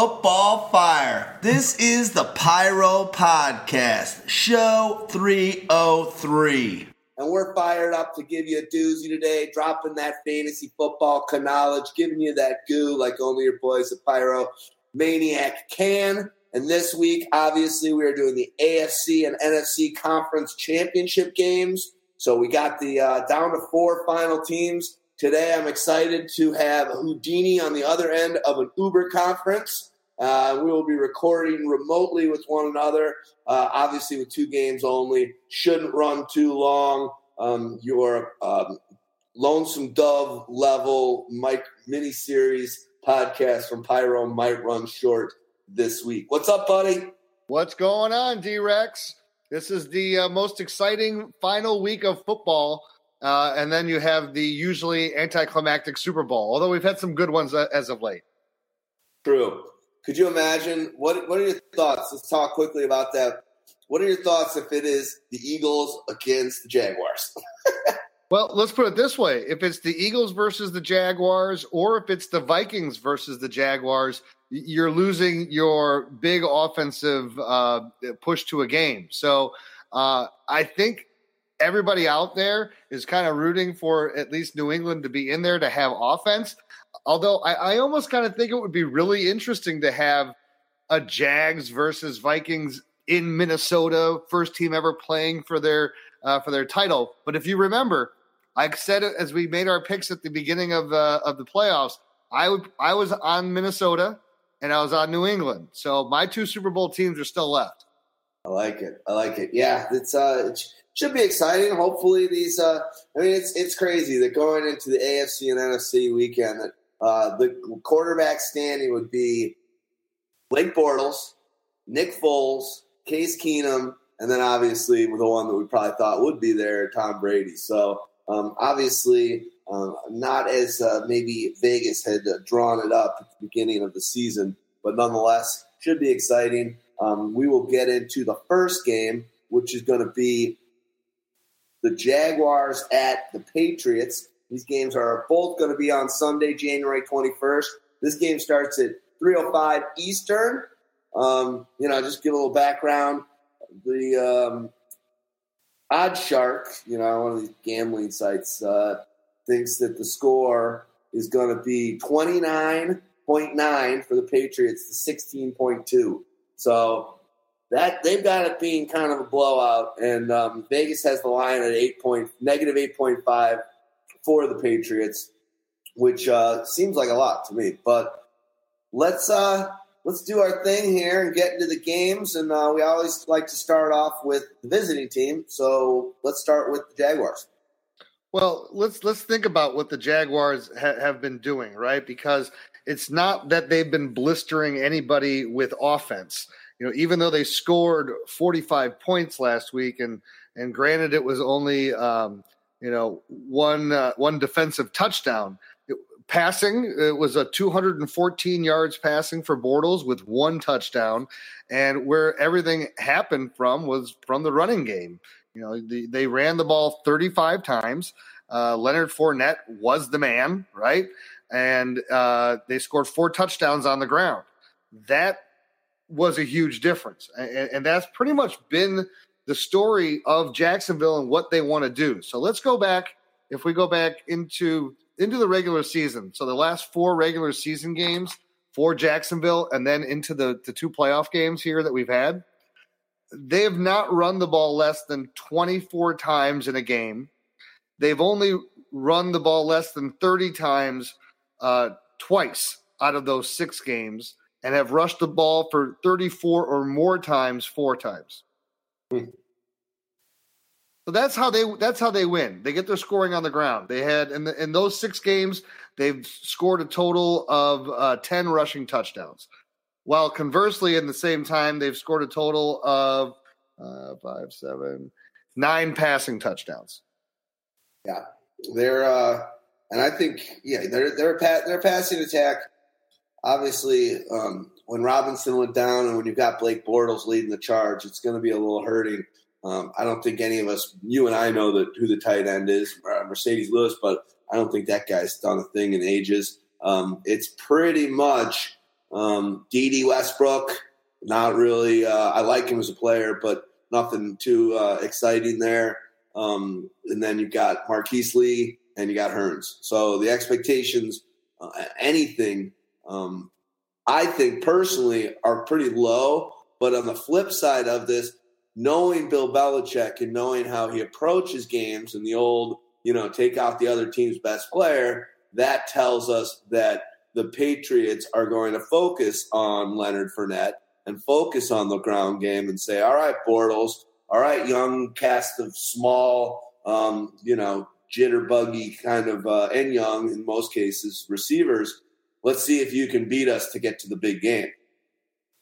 football fire. This is the Pyro Podcast, show 303. And we're fired up to give you a doozy today, dropping that fantasy football knowledge, giving you that goo like only your boys at Pyro Maniac can. And this week, obviously, we are doing the AFC and NFC conference championship games. So we got the uh, down to four final teams. Today, I'm excited to have Houdini on the other end of an Uber conference. Uh, we will be recording remotely with one another, uh, obviously with two games only. Shouldn't run too long. Um, your um, Lonesome Dove level Mike mini series podcast from Pyro might run short this week. What's up, buddy? What's going on, D Rex? This is the uh, most exciting final week of football. Uh, and then you have the usually anticlimactic Super Bowl, although we've had some good ones uh, as of late. True. Could you imagine? What What are your thoughts? Let's talk quickly about that. What are your thoughts if it is the Eagles against the Jaguars? well, let's put it this way: if it's the Eagles versus the Jaguars, or if it's the Vikings versus the Jaguars, you're losing your big offensive uh, push to a game. So uh, I think everybody out there is kind of rooting for at least New England to be in there to have offense. Although I, I almost kind of think it would be really interesting to have a Jags versus Vikings in Minnesota, first team ever playing for their uh, for their title. But if you remember, I said it as we made our picks at the beginning of uh, of the playoffs. I would I was on Minnesota and I was on New England. So my two Super Bowl teams are still left. I like it. I like it. Yeah, it's uh, it should be exciting. Hopefully, these. Uh, I mean, it's it's crazy that going into the AFC and NFC weekend that uh, the quarterback standing would be Blake Bortles, Nick Foles, Case Keenum, and then obviously the one that we probably thought would be there, Tom Brady. So um, obviously, um, not as uh, maybe Vegas had uh, drawn it up at the beginning of the season, but nonetheless, should be exciting. Um, we will get into the first game, which is going to be the Jaguars at the Patriots. These games are both going to be on Sunday, January 21st. This game starts at 3:05 Eastern. Um, you know, just give a little background. The um, OddsShark, you know, one of these gambling sites, uh, thinks that the score is going to be 29.9 for the Patriots to 16.2. So that they've got it being kind of a blowout, and um, Vegas has the line at eight point negative eight point five for the Patriots, which uh, seems like a lot to me. But let's uh, let's do our thing here and get into the games. And uh, we always like to start off with the visiting team, so let's start with the Jaguars. Well, let's let's think about what the Jaguars ha- have been doing, right? Because it's not that they've been blistering anybody with offense you know, even though they scored 45 points last week, and and granted it was only um, you know one uh, one defensive touchdown. It, passing it was a 214 yards passing for Bortles with one touchdown, and where everything happened from was from the running game. You know, the, they ran the ball 35 times. Uh, Leonard Fournette was the man, right? And uh, they scored four touchdowns on the ground. That was a huge difference. And, and, that's pretty much been the story of Jacksonville and what they want to do. So let's go back. If we go back into into the regular season, so the last four regular season games for Jacksonville, and then into the the two playoff games here that we've had, they have not run the ball less than 24 times in a game. They've only run the ball less than 30 times uh, twice out of those six games and have rushed the ball for 34 or more times four times. Hmm. So that's how they that's how they win. They get their scoring on the ground. They had in the, in those six games they've scored a total of uh, 10 rushing touchdowns. While conversely, in the same time, they've scored a total of uh, five, seven, nine passing touchdowns. Yeah, they're uh, and I think yeah they're they're a they're passing attack obviously, um, when Robinson went down and when you've got Blake Bortles leading the charge, it's going to be a little hurting. Um, I don't think any of us, you and I, know that who the tight end is, Marcedes Lewis, but I don't think that guy's done a thing in ages. Um, it's pretty much Um, Dede Westbrook, not really. Uh, I like him as a player, but nothing too uh, exciting there. Um, and then you've got Marquise Lee and you got Hurns. So the expectations, uh, anything, um, I think personally, are pretty low. But on the flip side of this, knowing Bill Belichick and knowing how he approaches games and the old, you know, take out the other team's best player, that tells us that the Patriots are going to focus on Leonard Fournette and focus on the ground game and say, all right, Bortles, all right, young cast of small, um, you know, jitterbuggy kind of, uh, and young in most cases, receivers. Let's see if you can beat us to get to the big game.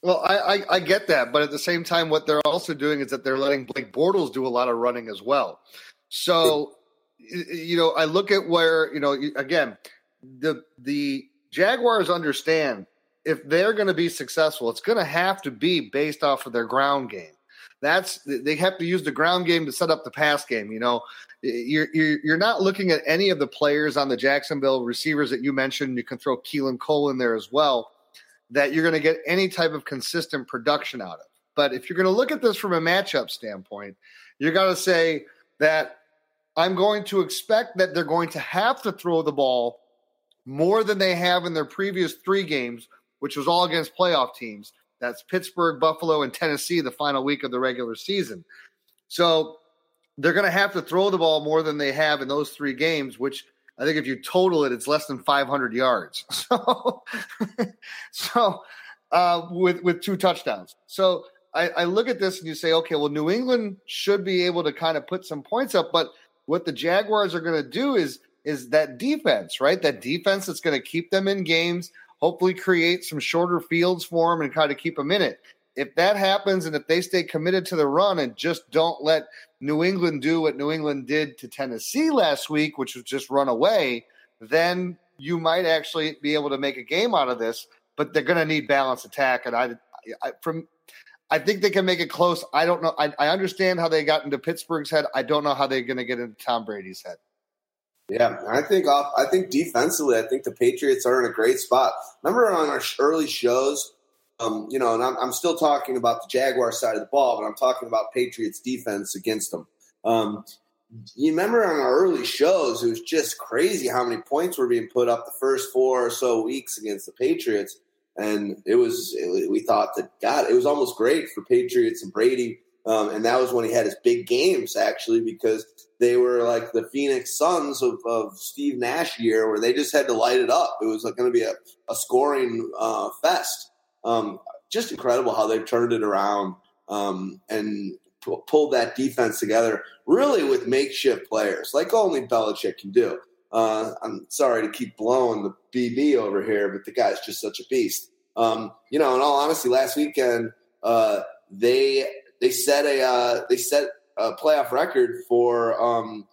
Well, I, I, I, get that, but at the same time, what they're also doing is that they're letting Blake Bortles do a lot of running as well. So, you know, I look at where you know again, the the Jaguars understand if they're going to be successful, it's going to have to be based off of their ground game. That's they have to use the ground game to set up the pass game. You know, you're you're, you're not looking at any of the players on the Jacksonville receivers that you mentioned. You can throw Keelan Cole in there as well that you're going to get any type of consistent production out of. But if you're going to look at this from a matchup standpoint, you're going to say that I'm going to expect that they're going to have to throw the ball more than they have in their previous three games, which was all against playoff teams. That's Pittsburgh, Buffalo, and Tennessee the final week of the regular season. So they're going to have to throw the ball more than they have in those three games, which – I think if you total it, it's less than 500 yards. So, so uh, with with two touchdowns. So I, I look at this and you say, okay, well, New England should be able to kind of put some points up, but what the Jaguars are going to do is is that defense, right? That defense that's going to keep them in games, hopefully create some shorter fields for them and kind of keep them in it if that happens and if they stay committed to the run and just don't let New England do what New England did to Tennessee last week, which was just run away, then you might actually be able to make a game out of this. But they're going to need balanced attack, and I, I, from I think they can make it close. I don't know. I, I understand how they got into Pittsburgh's head. I don't know how they're going to get into Tom Brady's head. Yeah, I think off. I think defensively, I think the Patriots are in a great spot. Remember on our early shows um, you know, and I'm, I'm, still talking about the Jaguar side of the ball, but I'm talking about Patriots defense against them. Um, you remember on our early shows, it was just crazy how many points were being put up the first four or so weeks against the Patriots. And it was, it, we thought that, God, it was almost great for Patriots and Brady. Um, and that was when he had his big games, actually, because they were like the Phoenix Suns of, of Steve Nash year, where they just had to light it up. It was like going to be a, a scoring uh, fest. Um, just incredible how they've turned it around um, and p- pulled that defense together, really with makeshift players, like only Belichick can do. Uh, I'm sorry to keep blowing the BB over here, but the guy's just such a beast. Um, you know, in all honesty, last weekend uh, they they set a uh, they set a playoff record for um,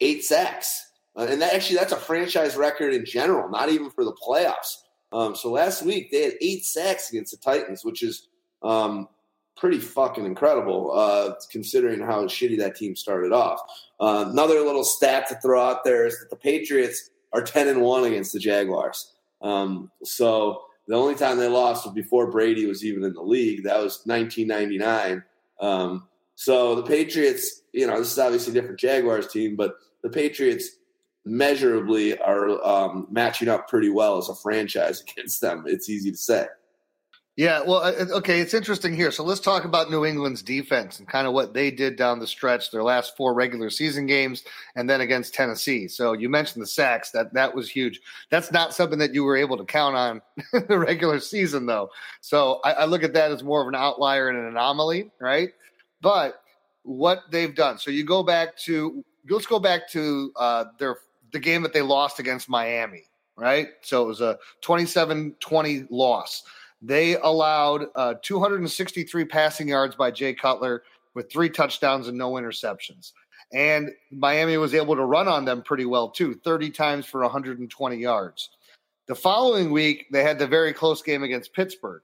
eight sacks, uh, and that actually that's a franchise record in general, not even for the playoffs. Um, so last week they had eight sacks against the Titans, which is um, pretty fucking incredible uh, considering how shitty that team started off. Uh, another little stat to throw out there is that the Patriots are ten and one against the Jaguars. Um, so the only time they lost was before Brady was even in the league. That was 1999. Um, so the Patriots, you know, this is obviously a different Jaguars team, but the Patriots measurably are um, matching up pretty well as a franchise against them. It's easy to say. Yeah, well, okay, it's interesting here. So let's talk about New England's defense and kind of what they did down the stretch, their last four regular season games, and then against Tennessee. So you mentioned the sacks; that that was huge. That's not something that you were able to count on the regular season, though. So I, I look at that as more of an outlier and an anomaly, right? But what they've done. So you go back to let's go back to uh, their the game that they lost against Miami, right? So it was a 27 20 loss. They allowed uh, 263 passing yards by Jay Cutler with three touchdowns and no interceptions. And Miami was able to run on them pretty well too 30 times for 120 yards. The following week, they had the very close game against Pittsburgh.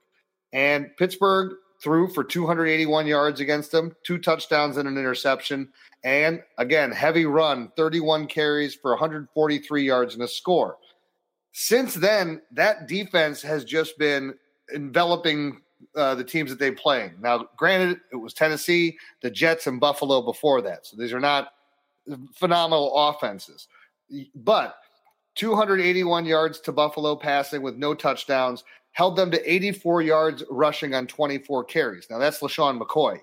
And Pittsburgh threw for 281 yards against them, two touchdowns and an interception. And again, heavy run, 31 carries for 143 yards and a score. Since then, that defense has just been enveloping uh, the teams that they playing. Now, granted, it was Tennessee, the Jets, and Buffalo before that, so these are not phenomenal offenses. But 281 yards to Buffalo passing with no touchdowns, held them to 84 yards rushing on 24 carries. Now that's LeSean McCoy.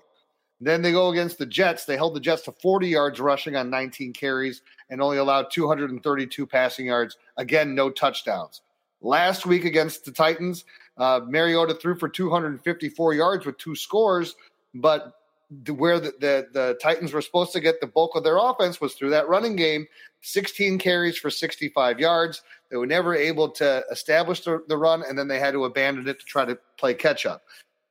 Then they go against the Jets. They held the Jets to 40 yards rushing on 19 carries and only allowed 232 passing yards. Again, no touchdowns. Last week against the Titans, uh, Mariota threw for 254 yards with two scores, but where the, the, the Titans were supposed to get the bulk of their offense was through that running game. 16 carries for 65 yards. They were never able to establish the, the run, and then they had to abandon it to try to play catch up.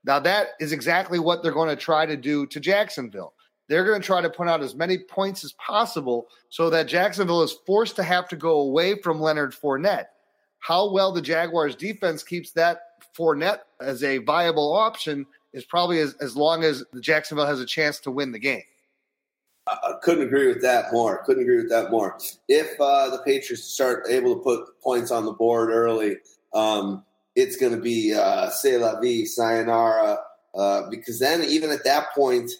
Now, that is exactly what they're going to try to do to Jacksonville. They're going to try to put out as many points as possible so that Jacksonville is forced to have to go away from Leonard Fournette. How well the Jaguars defense keeps that Fournette as a viable option is probably as, as long as Jacksonville has a chance to win the game. I couldn't agree with that more. Couldn't agree with that more. If uh, the Patriots start able to put points on the board early, um, it's going to be uh, "C'est la vie, sayonara." Uh, because then, even at that point,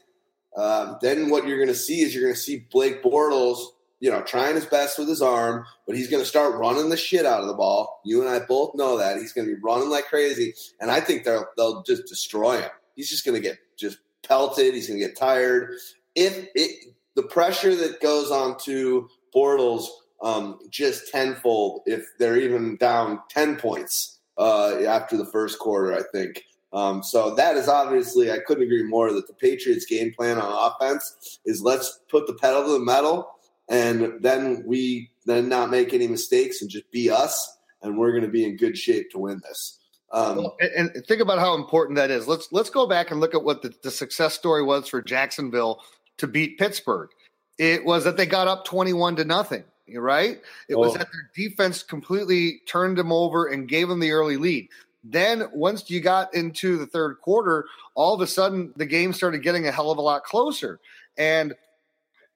um, then what you're going to see is you're going to see Blake Bortles, you know, trying his best with his arm, but he's going to start running the shit out of the ball. You and I both know that he's going to be running like crazy, and I think they'll they'll just destroy him. He's just going to get just pelted. He's going to get tired. If it, the pressure that goes on to Bortles um, just tenfold if they're even down ten points uh, after the first quarter, I think. Um, so that is obviously, I couldn't agree more that the Patriots' game plan on offense is let's put the pedal to the metal, and then we then not make any mistakes and just be us, and we're going to be in good shape to win this. Um, and, and, think about how important that is. Let's let's go back and look at what the, the success story was for Jacksonville to beat Pittsburgh. It was that they got up twenty-one to nothing. Right? It oh. was that their defense completely turned them over and gave them the early lead. Then once you got into the third quarter, all of a sudden the game started getting a hell of a lot closer, and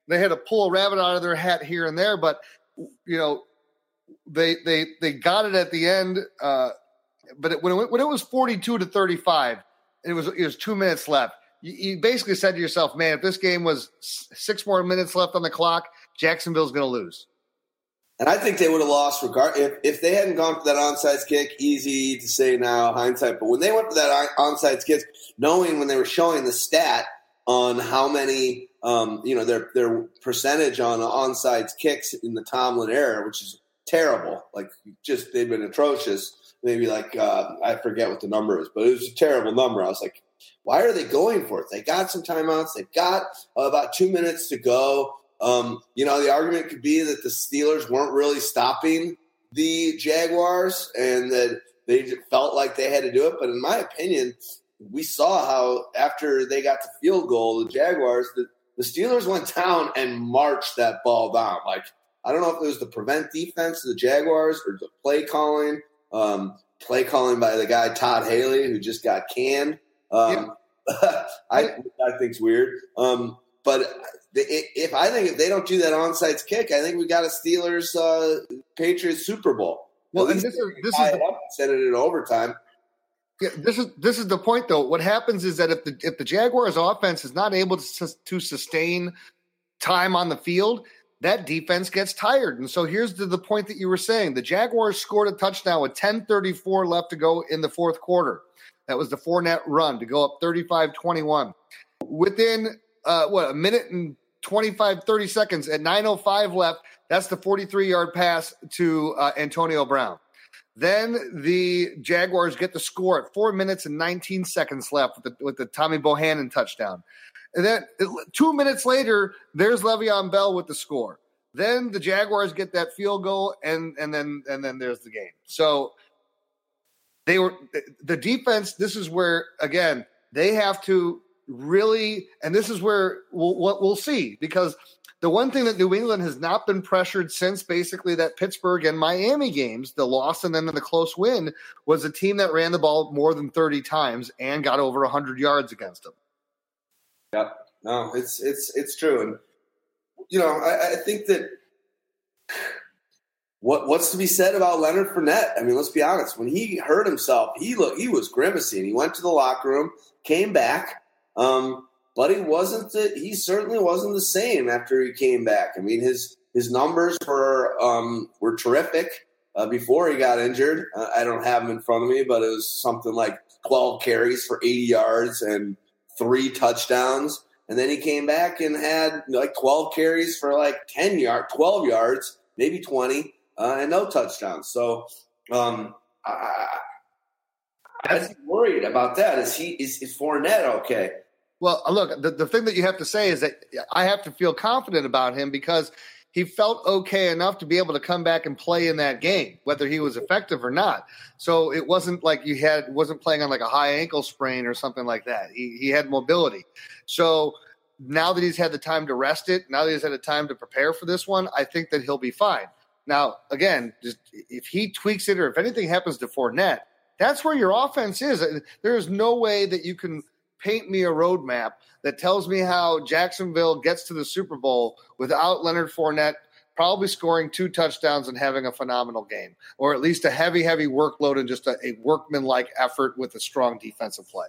they had to pull a rabbit out of their hat here and there. But you know, they they they got it at the end. Uh, but it, when, it, when it was 42 to 35, it was it was two minutes left, you, you basically said to yourself, "Man, if this game was six more minutes left on the clock, Jacksonville's going to lose." And I think they would have lost regard if, if they hadn't gone for that onside kick. Easy to say now, hindsight. But when they went for that onside kick, knowing when they were showing the stat on how many, um, you know, their their percentage on onside kicks in the Tomlin era, which is terrible. Like just they've been atrocious maybe like uh, I forget what the number is, but it was a terrible number. I was like, why are they going for it? They got some timeouts. They've got uh, about two minutes to go. Um, you know, the argument could be that the Steelers weren't really stopping the Jaguars and that they felt like they had to do it. But in my opinion, we saw how after they got the field goal, the Jaguars, the, the Steelers went down and marched that ball down. Like, I don't know if it was the prevent defense of the Jaguars or the play calling um, play calling by the guy Todd Haley, who just got canned. Um, I I think's weird. Um, but if I think if they don't do that onside kick, I think we got a Steelers uh, Patriots Super Bowl. Well, and this is this is the, send it in overtime. Yeah, this is this is the point though. What happens is that if the if the Jaguars offense is not able to to sustain time on the field, that defense gets tired. And so here's the, the point that you were saying. The Jaguars scored a touchdown with 10:34 left to go in the fourth quarter. That was the Fournette run to go up 35-21. Within uh, what a minute and 25 30 seconds at 905 left, that's the 43-yard pass to uh, Antonio Brown. Then the Jaguars get the score at 4 minutes and 19 seconds left with the, with the Tommy Bohanon touchdown. And then two minutes later, there's Le'Veon Bell with the score. Then the Jaguars get that field goal, and and then and then there's the game. So they were the defense. This is where again they have to really, and this is where we'll, what we'll see because the one thing that New England has not been pressured since basically that Pittsburgh and Miami games, the loss and then the close win, was a team that ran the ball more than 30 times and got over 100 yards against them. Yep. No, it's it's it's true, and you know I, I think that what what's to be said about Leonard Fournette? I mean, let's be honest. When he hurt himself, he looked he was grimacing. He went to the locker room, came back, um, but he wasn't. The, he certainly wasn't the same after he came back. I mean, his his numbers were um, were terrific uh, before he got injured. Uh, I don't have them in front of me, but it was something like 12 carries for 80 yards and three touchdowns. And then he came back and had like 12 carries for like 10 yard, 12 yards, maybe 20, uh, and no touchdowns. So um, I, I'm worried about that. Is he is, is Fournette okay? Well, look, the, the thing that you have to say is that I have to feel confident about him because he felt okay enough to be able to come back and play in that game, whether he was effective or not. So it wasn't like you had wasn't playing on like a high ankle sprain or something like that. He he had mobility. So now that he's had the time to rest it, now that he's had the time to prepare for this one, I think that he'll be fine. Now, again, just if he tweaks it or if anything happens to Fournette, that's where your offense is. There is no way that you can paint me a roadmap that tells me how Jacksonville gets to the Super Bowl without Leonard Fournette probably scoring two touchdowns and having a phenomenal game, or at least a heavy, heavy workload and just a, a workman-like effort with a strong defensive play.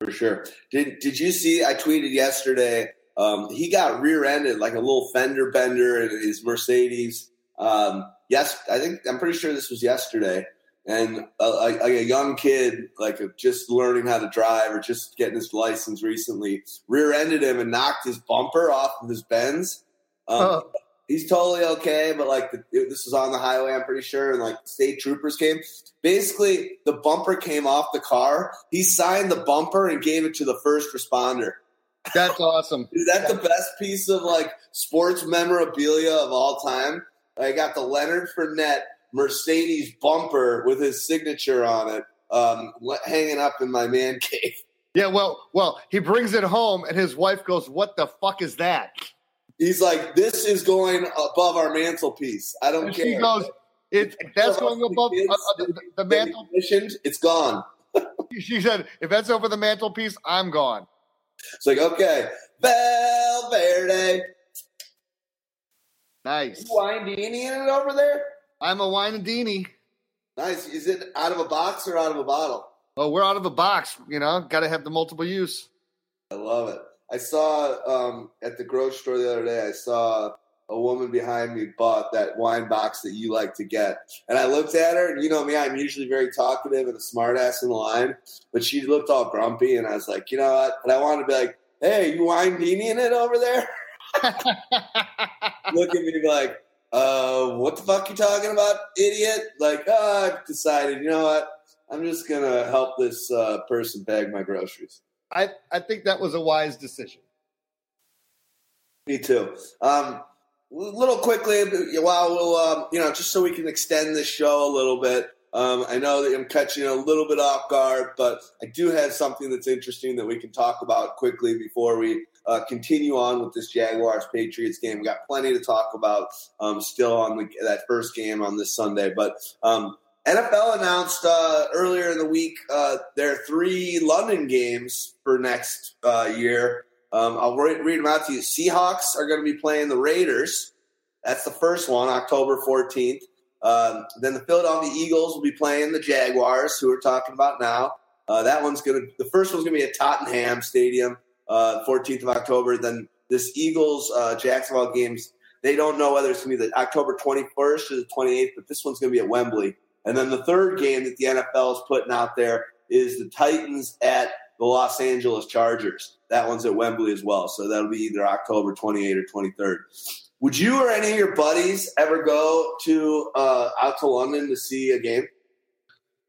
For sure. Did Did you see? I tweeted yesterday. Um, he got rear-ended like a little fender bender in his Mercedes. Um, yes, I think I'm pretty sure this was yesterday and a, like a young kid, like just learning how to drive or just getting his license recently, rear-ended him and knocked his bumper off of his Benz. Um, oh. He's totally okay, but like the, this was on the highway, I'm pretty sure, and like state troopers came. Basically, the bumper came off the car. He signed the bumper and gave it to the first responder. That's awesome. Is that the best piece of like sports memorabilia of all time? I got the Leonard Fournette Mercedes bumper with his signature on it um, hanging up in my man cave. Yeah, well, well, he brings it home, and his wife goes, "What the fuck is that?" He's like, "This is going above our mantelpiece. I don't and care." She goes, "It that's going above uh, uh, the, the mantle. It's gone." she said, "If that's over the mantelpiece, I'm gone." It's like, okay, Valverde. Nice. You winding in it over there? I'm a wine Winadini. Nice. Is it out of a box or out of a bottle? Oh, we're out of a box. You know, got to have the multiple use. I love it. I saw um, at the grocery store the other day. I saw a woman behind me bought that wine box that you like to get, and I looked at her. And you know me, I'm usually very talkative and a smartass in the line, but she looked all grumpy, and I was like, you know what? And I wanted to be like, hey, you wine in it over there? Look at me like, uh, what the fuck you talking about, idiot? Like, oh, I've decided, you know what? I'm just gonna help this uh, person bag my groceries. I I think that was a wise decision. Me too. Um, little quickly, while we'll, um, you know, just so we can extend this show a little bit. Um, I know that I'm catching a little bit off guard, but I do have something that's interesting that we can talk about quickly before we uh, continue on with this Jaguars Patriots game. We got plenty to talk about um, still on the, that first game on this Sunday, but. Um, NFL announced uh, earlier in the week uh, their three London games for next uh, year. Um, I'll read, read, them out to you. Seahawks are going to be playing the Raiders. That's the first one, October 14th. Um, then the Philadelphia Eagles will be playing the Jaguars, who we're talking about now. Uh, that one's going to, the first one's going to be at Tottenham Stadium uh, 14th of October. Then this Eagles uh, Jacksonville games, they don't know whether it's going to be the October 21st or the 28th, but this one's going to be at Wembley. And then the third game that the NFL is putting out there is the Titans at the Los Angeles Chargers. That one's at Wembley as well. So that'll be either October 28th or 23rd. Would you or any of your buddies ever go to uh, out to London to see a game?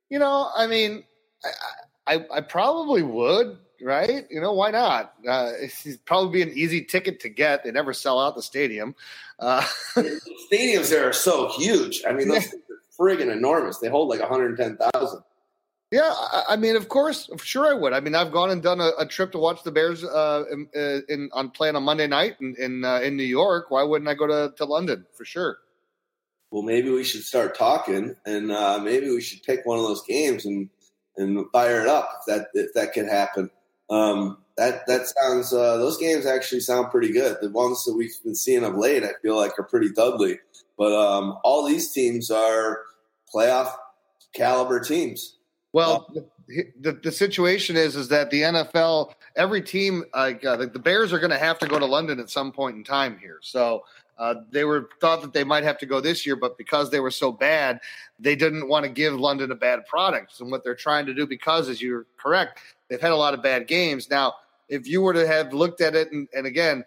You know, I mean, I, I, I probably would right? You know, why not? Uh, it's probably be an easy ticket to get. They never sell out the stadium. Uh, Stadiums there are so huge. I mean, those yeah. are friggin' enormous. They hold like 110,000. Yeah, I, mean, of course, sure I would. I mean, I've gone and done a, a trip to watch the Bears uh, in, uh, in, on playing on Monday night in in, uh, in New York. Why wouldn't I go to, to London for sure? Well, maybe we should start talking, and uh, maybe we should pick one of those games and and fire it up if that if that could happen. Um, that that sounds. Uh, those games actually sound pretty good. The ones that we've been seeing of late, I feel like are pretty dudley. But um, all these teams are playoff caliber teams. Well, the, the situation is is that the NFL, every team, like uh, the, the Bears, are going to have to go to London at some point in time here. So uh, they were thought that they might have to go this year, but because they were so bad, they didn't want to give London a bad product. And what they're trying to do, because as you're correct, they've had a lot of bad games. Now, if you were to have looked at it, and, and again,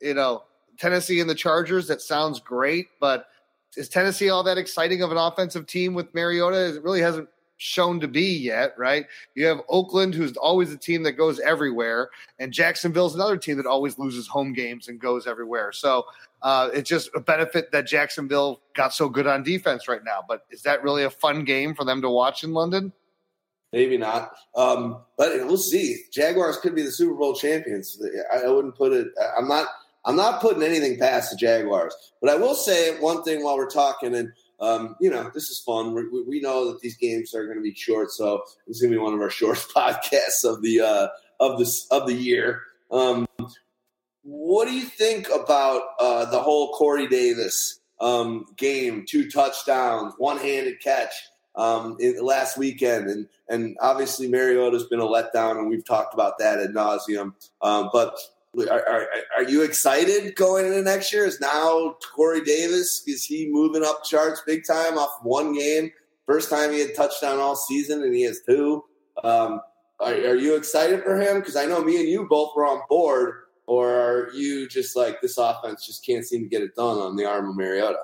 you know, Tennessee and the Chargers, that sounds great, but is Tennessee all that exciting of an offensive team with Mariota? It really hasn't shown to be yet, right? You have Oakland, who's always a team that goes everywhere, and Jacksonville's another team that always loses home games and goes everywhere. So uh, it's just a benefit that Jacksonville got so good on defense right now. But is that really a fun game for them to watch in London? Maybe not, um, but we'll see. Jaguars could be the Super Bowl champions. I, I wouldn't put it. I'm not. I'm not putting anything past the Jaguars, but I will say one thing while we're talking, and um, you know, this is fun. We, we, know that these games are going to be short, so it's going to be one of our short podcasts of the uh, of this of the year. Um, what do you think about uh, the whole Corey Davis um, game? Two touchdowns, one handed catch um, in, last weekend, and and obviously Mariota's been a letdown, and we've talked about that ad nauseum. Um, but are, are, are, you excited going into next year? Is now Corey Davis is he moving up charts big time off one game? First time he had touchdown all season, and he has two. Um, are, are, you excited for him? Because I know me and you both were on board. Or are you just like this offense just can't seem to get it done on the arm of Mariota?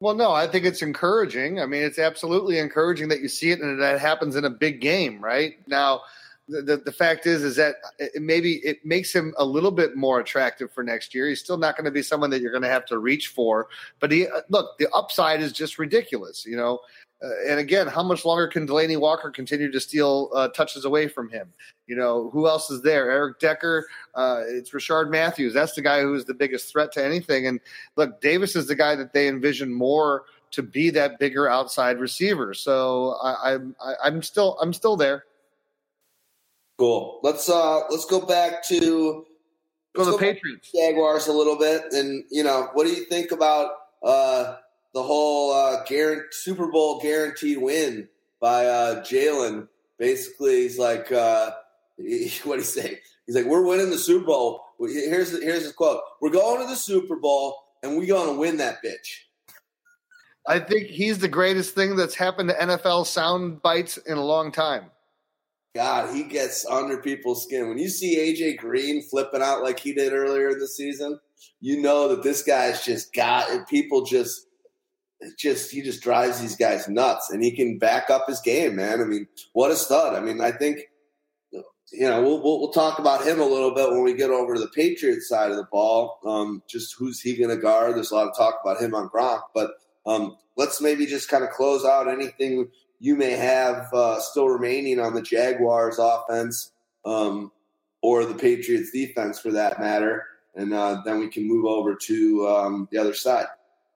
Well, no, I think it's encouraging. I mean, it's absolutely encouraging that you see it and that happens in a big game, right? Now, the, the fact is is that it maybe it makes him a little bit more attractive for next year. He's still not going to be someone that you're going to have to reach for, but he uh, look the upside is just ridiculous, you know. Uh, and again, how much longer can Delanie Walker continue to steal uh, touches away from him? You know, who else is there? Eric Decker. Uh, it's Rishard Matthews. That's the guy who is the biggest threat to anything. And look, Davis is the guy that they envision more to be that bigger outside receiver. So I, I'm I'm still I'm still there. Cool. Let's uh let's go back to go to the Patriots Jaguars a little bit, and you know what do you think about uh the whole uh Super Bowl guaranteed win by uh Jalen? Basically, he's like, uh what do you say? He's like, we're winning the Super Bowl. Here's here's his quote: "We're going to the Super Bowl, and we're going to win that bitch." I think he's the greatest thing that's happened to NFL sound bites in a long time. God, he gets under people's skin. When you see AJ Green flipping out like he did earlier in the season, you know that this guy's just got it. People just, just he just drives these guys nuts, and he can back up his game, man. I mean, what a stud! I mean, I think you know we'll we'll, we'll talk about him a little bit when we get over to the Patriots side of the ball. Um, just who's he going to guard? There's a lot of talk about him on Gronk, but um, let's maybe just kind of close out anything you may have uh, still remaining on the Jaguars offense um, or the Patriots defense for that matter. And uh, then we can move over to um, the other side.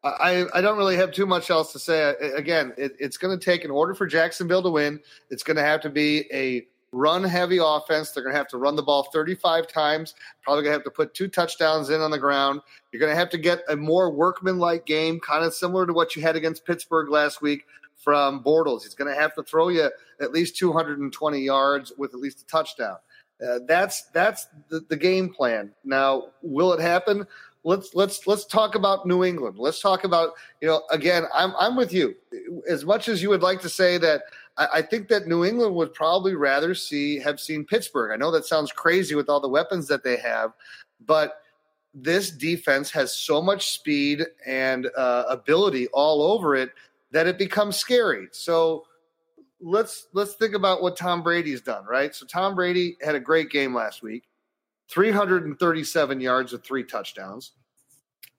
I, I don't really have too much else to say. Again, it, it's going to take, in order for Jacksonville to win, it's going to have to be a run heavy offense. They're going to have to run the ball 35 times, probably going to have to put two touchdowns in on the ground. You're going to have to get a more workman like game, kind of similar to what you had against Pittsburgh last week, from Bortles. He's going to have to throw you at least 220 yards with at least a touchdown. Uh, that's that's the, the, game plan. Now, will it happen? Let's let's let's talk about New England. Let's talk about you know again. I'm I'm with you. As much as you would like to say that, I, think that New England would probably rather see have seen Pittsburgh. I know that sounds crazy with all the weapons that they have, but this defense has so much speed and uh, ability all over it that it becomes scary. So let's let's think about what Tom Brady's done, right? So Tom Brady had a great game last week. 337 yards with three touchdowns.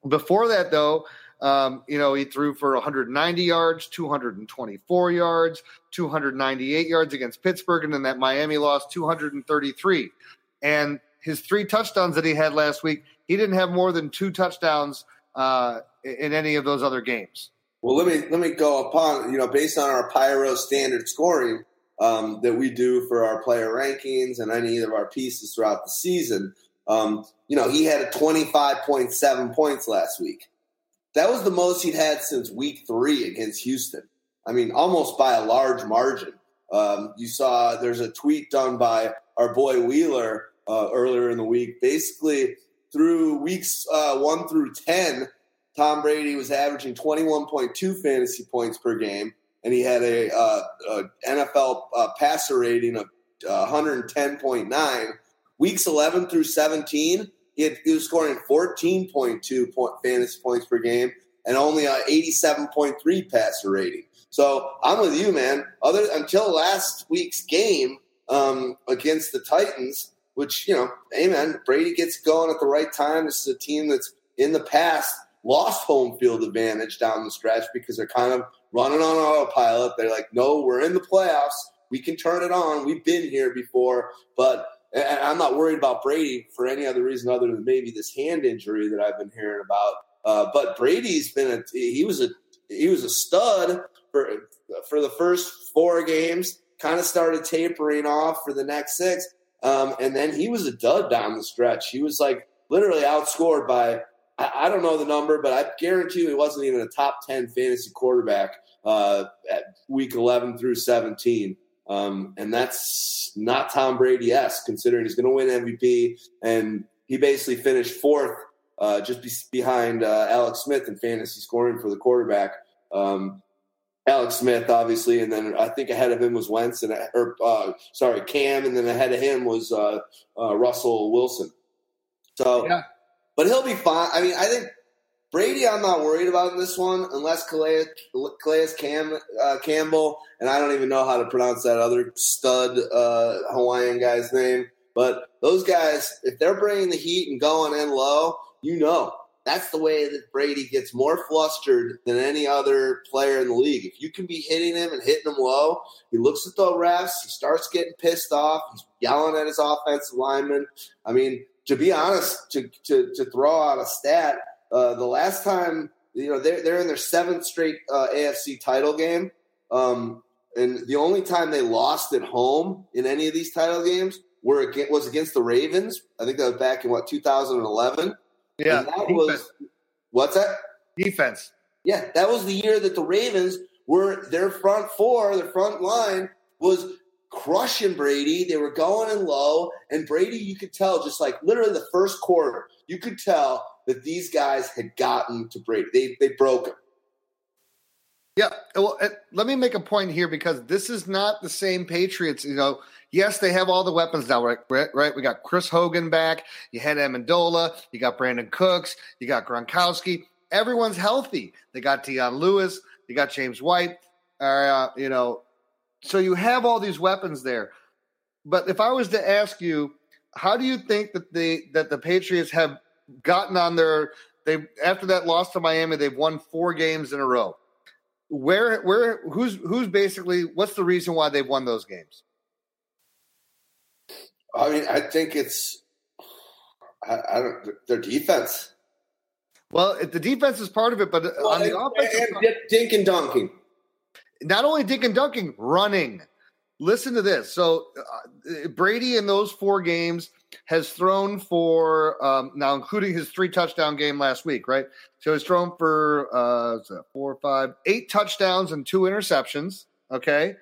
Before that, though, um, you know, he threw for 190 yards, 224 yards, 298 yards against Pittsburgh, and then that Miami loss, 233. And his three touchdowns that he had last week, he didn't have more than two touchdowns uh, in any of those other games. Well, let me let me go upon you know based on our pyro standard scoring. um, that we do for our player rankings and any of our pieces throughout the season. Um, you know, he had a 25.7 points last week. That was the most he'd had since week three against Houston. I mean, almost by a large margin. Um, you saw there's a tweet done by our boy Wheeler uh, earlier in the week. Basically, through weeks uh, one through 10, Tom Brady was averaging 21.2 fantasy points per game, and he had a, uh, a NFL uh, passer rating of 110.9. Uh, weeks 11 through 17, he, had, he was scoring 14.2 point, fantasy points per game and only a 87.3 passer rating. So I'm with you, man. Other until last week's game um, against the Titans, which you know, amen. Brady gets going at the right time. This is a team that's in the past lost home field advantage down the stretch because they're kind of running on autopilot. They're like, no, we're in the playoffs. We can turn it on. We've been here before. But and I'm not worried about Brady for any other reason other than maybe this hand injury that I've been hearing about. Uh, but Brady's been a he was a he was a stud for for the first four games. Kind of started tapering off for the next six, um, and then he was a dud down the stretch. He was like literally outscored by I, I, don't know the number, but I guarantee you he wasn't even a top 10 fantasy quarterback uh, at week 11 through 17. Um, and that's not Tom Brady esque, considering he's going to win MVP. And he basically finished fourth, uh, just be, behind uh, Alex Smith in fantasy scoring for the quarterback. Um, Alex Smith, obviously, and then I think ahead of him was Wentz, and or uh, sorry, Cam, and then ahead of him was uh, uh, Russell Wilson. So yeah but he'll be fine. I mean, I think Brady, I'm not worried about in this one unless Calais, Calais Cam, uh, Campbell, and I don't even know how to pronounce that other stud uh, Hawaiian guy's name. But those guys, if they're bringing the heat and going in low, you know that's the way that Brady gets more flustered than any other player in the league. If you can be hitting him and hitting him low, he looks at the refs, he starts getting pissed off, he's yelling at his offensive lineman. I mean, to be honest, to to, to throw out a stat, uh, the last time you know they're they're in their seventh straight uh, AFC title game, um, and the only time they lost at home in any of these title games were was against the Ravens. I think that was back in what 2011. Yeah, and that defense. was what's that defense. Yeah, that was the year that the Ravens were their front four, their front line was crushing Brady. They were going in low, and Brady, you could tell, just like literally the first quarter, you could tell that these guys had gotten to Brady. They they broke him. Yeah, well, let me make a point here because this is not the same Patriots. You know, yes, they have all the weapons now, right? Right? We got Chris Hogan back. You had Amendola. You got Brandin Cooks. You got Gronkowski. Everyone's healthy. They got Dion Lewis. They got James White. Uh, you know, so you have all these weapons there. But if I was to ask you, how do you think that the that the Patriots have gotten on their they after that loss to Miami, they've won four games in a row. Where where who's who's basically what's the reason why they've won those games? I mean, I think it's I, I don't their defense. Well, the defense is part of it, but well, on the offense, and, and dink and dunking not only Dick and Dunking, running. Listen to this. So uh, Brady in those four games has thrown for um, now, including his three touchdown game last week, right? So he's thrown for uh, four, five, eight touchdowns and two interceptions. Okay,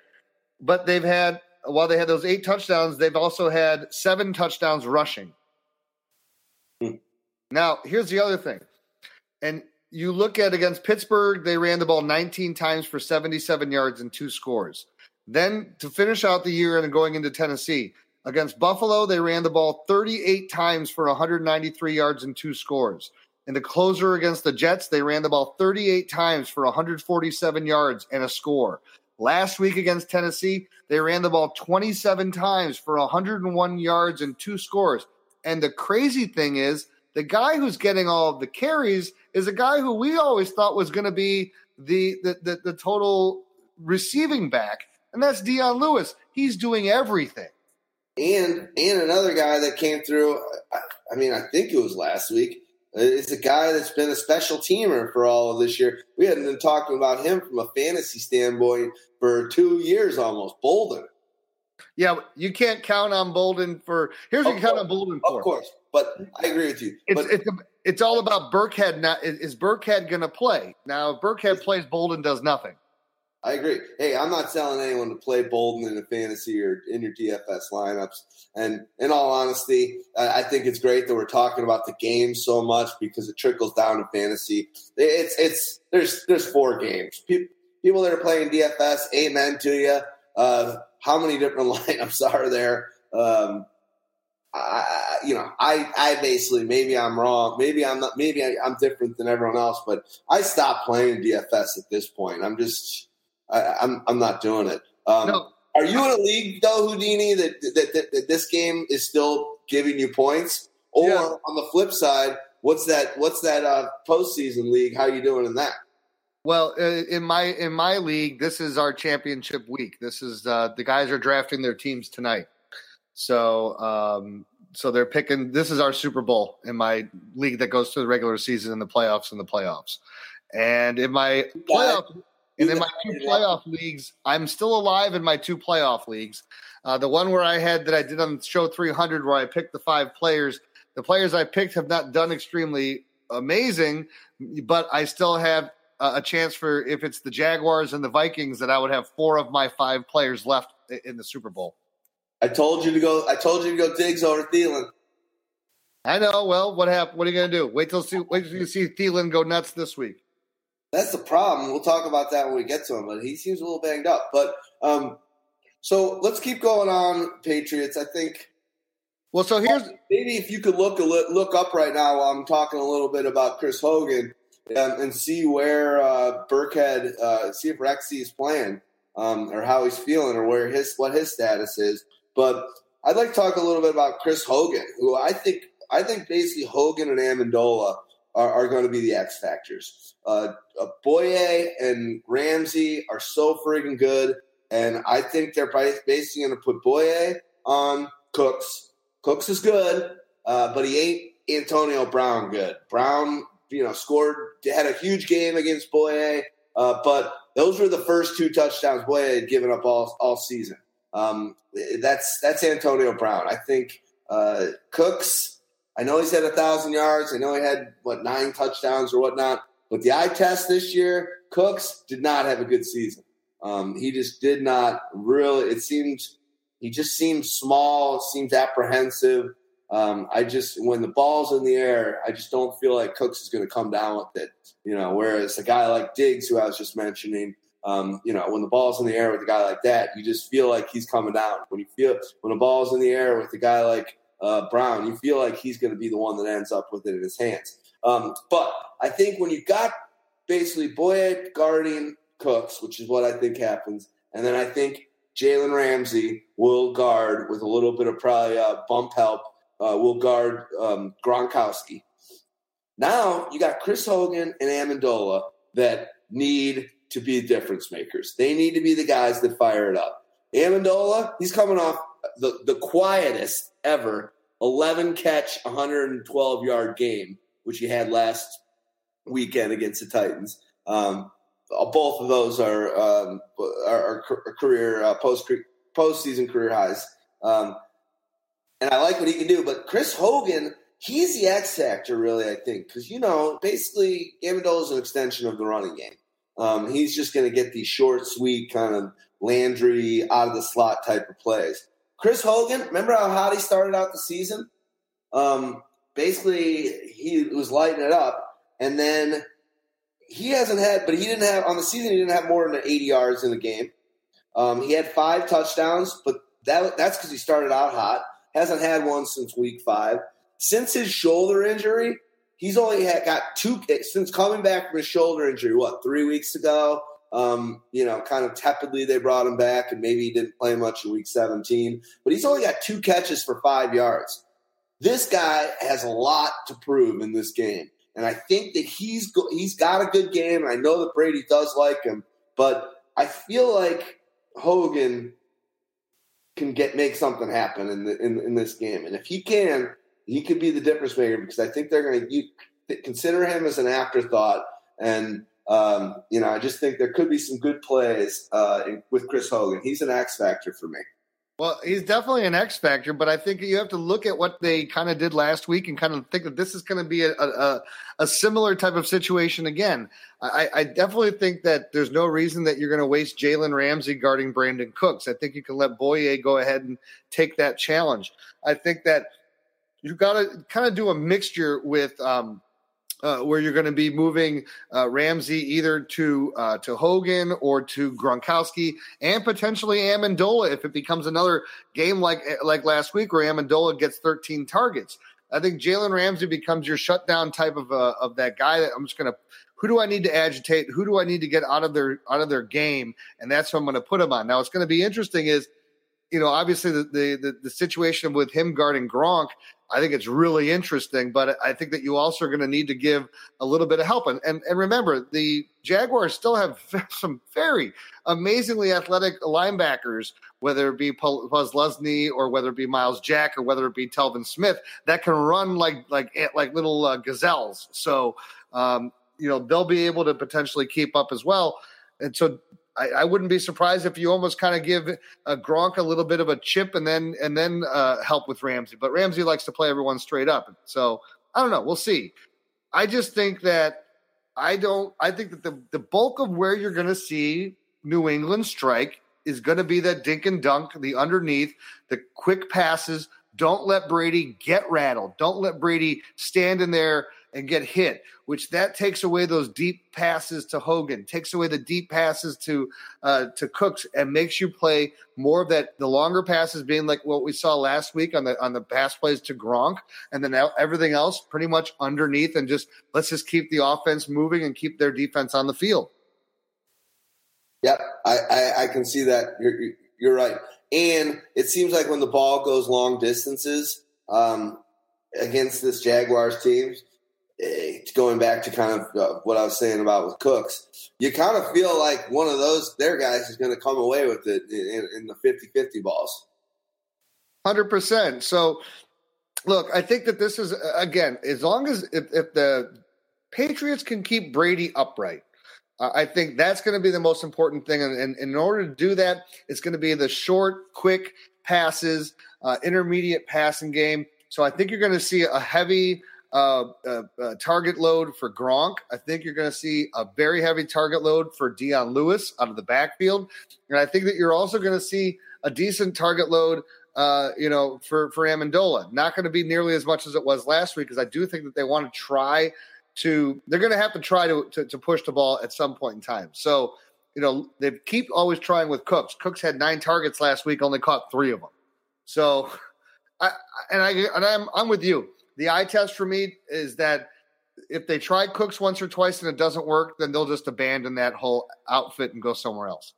but they've had while they had those eight touchdowns, they've also had seven touchdowns rushing. Hmm. Now, here's the other thing, and you look at against Pittsburgh, they ran the ball 19 times for 77 yards and two scores. Then to finish out the year and going into Tennessee, against Buffalo, they ran the ball 38 times for 193 yards and two scores. In the closer against the Jets, they ran the ball 38 times for 147 yards and a score. Last week against Tennessee, they ran the ball 27 times for 101 yards and two scores. And the crazy thing is, the guy who's getting all of the carries is a guy who we always thought was going to be the, the, the the total receiving back, and that's Dion Lewis. He's doing everything. And and another guy that came through. I, I mean, I think it was last week. Is a guy that's been a special teamer for all of this year. We hadn't been talking about him from a fantasy standpoint for two years almost. Bolden. Yeah, you can't count on Bolden for. Here's what you count on Bolden for. Of course, but I agree with you. It's but, it's, it's all about Burkhead. Not is, is Burkhead going to play now? If Burkhead plays, Bolden does nothing. I agree. Hey, I'm not telling anyone to play Bolden in a fantasy or in your DFS lineups. And in all honesty, I think it's great that we're talking about the game so much because it trickles down to fantasy. It's it's there's there's four games. People that are playing DFS, amen to you. Uh, how many different lineups are there? Um, I, you know, I, I basically maybe I'm wrong, maybe I'm not, maybe I, am different than everyone else, but I stopped playing DFS at this point. I'm just, I, am I'm, I'm not doing it. Um, no. Are you in a league though, Houdini, that, that, that, that this game is still giving you points? Or yeah. on the flip side, what's that? What's that uh, postseason league? How are you doing in that? Well, uh, in my in my league, this is our championship week. This is uh, the guys are drafting their teams tonight. So um, so they're picking. This is our Super Bowl in my league that goes to the regular season and the playoffs and the playoffs. And in my playoff and in my two playoff leagues, I'm still alive in my two playoff leagues. Uh, the one where I had that I did on show 300, where I picked the five players. The players I picked have not done extremely amazing, but I still have a chance for if it's the Jaguars and the Vikings that I would have four of my five players left in the Super Bowl. I told you to go. I told you to go Diggs over Thielen. I know. Well, what happened? What are you going to do? Wait till see. Wait till you see Thielen go nuts this week. That's the problem. We'll talk about that when we get to him. But he seems a little banged up. But um, so let's keep going on Patriots. I think. Well, so here's maybe if you could look a li- look up right now while I'm talking a little bit about Chris Hogan um, and see where uh, Burkhead, uh, see if Rexy is playing um, or how he's feeling or where his what his status is. But I'd like to talk a little bit about Chris Hogan, who I think I think basically Hogan and Amendola are, are going to be the X factors. Uh, uh, Bouye and Ramsey are so friggin' good, and I think they're basically going to put Bouye on Cooks. Cooks is good, uh, but he ain't Antonio Brown good. Brown, you know, scored had a huge game against Bouye, uh, but those were the first two touchdowns Bouye had given up all all season. Um, that's that's Antonio Brown. I think uh, Cooks. I know he's had a thousand yards. I know he had what nine touchdowns or whatnot. But the eye test this year, Cooks did not have a good season. Um, he just did not really. It seemed he just seemed small. Seems apprehensive. Um, I just when the ball's in the air, I just don't feel like Cooks is going to come down with it. You know, whereas a guy like Diggs, who I was just mentioning, um, you know, when the ball's in the air with a guy like that, you just feel like he's coming down. When you feel when the ball's in the air with a guy like uh, Brown, you feel like he's going to be the one that ends up with it in his hands. Um, but I think when you got basically Boyd guarding Cooks, which is what I think happens, and then I think Jalen Ramsey will guard with a little bit of probably uh, bump help. Uh, will guard um, Gronkowski. Now you got Chris Hogan and Amendola that need to be difference makers. They need to be the guys that fire it up. Amendola, he's coming off the, the quietest ever 11 catch, 112 yard game, which he had last weekend against the Titans. Um, both of those are um, are, are, career uh, post postseason career highs. Um, and I like what he can do, but Chris Hogan, he's the X factor, really. I think because you know, basically, Amendola is an extension of the running game. Um, he's just going to get these short, sweet kind of Landry out of the slot type of plays. Chris Hogan, remember how hot he started out the season? Um, basically, he was lighting it up, and then he hasn't had, but he didn't have on the season. He didn't have more than 80 yards in the game. Um, he had five touchdowns, but that that's because he started out hot. Hasn't had one since week five. Since his shoulder injury, he's only had, got two since coming back from his shoulder injury. What three weeks ago? Um, you know, kind of tepidly they brought him back, and maybe he didn't play much in week 17. But he's only got two catches for five yards. This guy has a lot to prove in this game, and I think that he's go- he's got a good game. And I know that Brady does like him, but I feel like Hogan can get make something happen in the, in, in this game, and if he can, he could be the difference maker because I think they're going to consider him as an afterthought. And um, you know, I just think there could be some good plays uh, in, with Chris Hogan. He's an X factor for me. Well, he's definitely an X factor, but I think you have to look at what they kind of did last week and kind of think that this is going to be a, a, a similar type of situation again. I, I, definitely think that there's no reason that you're going to waste Jalen Ramsey guarding Brandin Cooks. I think you can let Bouye go ahead and take that challenge. I think that you've got to kind of do a mixture with um, uh, where you're going to be moving uh, Ramsey either to uh, to Hogan or to Gronkowski and potentially Amendola if it becomes another game like like last week where Amendola gets 13 targets. I think Jalen Ramsey becomes your shutdown type of of that guy that I'm just going to who do I need to agitate? Who do I need to get out of their out of their game? And that's who I'm going to put him on. Now, what's going to be interesting is you know, obviously the, the, the the situation with him guarding Gronk, I think it's really interesting. But I think that you also are going to need to give a little bit of help. And and, and remember, the Jaguars still have some very amazingly athletic linebackers, whether it be Posluszny or whether it be Myles Jack or whether it be Telvin Smith, that can run like like like little uh, gazelles. So um, you know they'll be able to potentially keep up as well. And so I, I, wouldn't be surprised if you almost kind of give uh, Gronk a little bit of a chip and then and then uh, help with Ramsey. But Ramsey likes to play everyone straight up, so I don't know. We'll see. I just think that I don't. I think that the the bulk of where you're going to see New England strike is going to be that dink and dunk, the underneath, the quick passes. Don't let Brady get rattled. Don't let Brady stand in there and get hit, which that takes away those deep passes to Hogan, takes away the deep passes to uh, to Cooks, and makes you play more of that. The longer passes being like what we saw last week on the on the pass plays to Gronk, and then everything else pretty much underneath, and just let's just keep the offense moving and keep their defense on the field. Yep, I, I, I can see that. You're, you're right. And it seems like when the ball goes long distances um, against this Jaguars team, Going back to kind of uh, what I was saying about with Cooks, you kind of feel like one of those their guys is going to come away with it in, in the 50-50 balls. 100%. So look, I think that this is again, as long as if, if the Patriots can keep Brady upright, uh, I think that's going to be the most important thing. And, and, in order to do that, it's going to be the short, quick passes, uh, intermediate passing game. So I think you're going to see a heavy uh, uh, uh, target load for Gronk. I think you're going to see a very heavy target load for Dion Lewis out of the backfield, and I think that you're also going to see a decent target load. Uh, you know, for for Amendola, not going to be nearly as much as it was last week because I do think that they want to try to. They're going to have to try to, to to push the ball at some point in time. So, you know, they keep always trying with Cooks. Cooks had nine targets last week, only caught three of them. So, I and I and I'm I'm with you the eye test for me is that if they try Cooks once or twice and it doesn't work, then they'll just abandon that whole outfit and go somewhere else.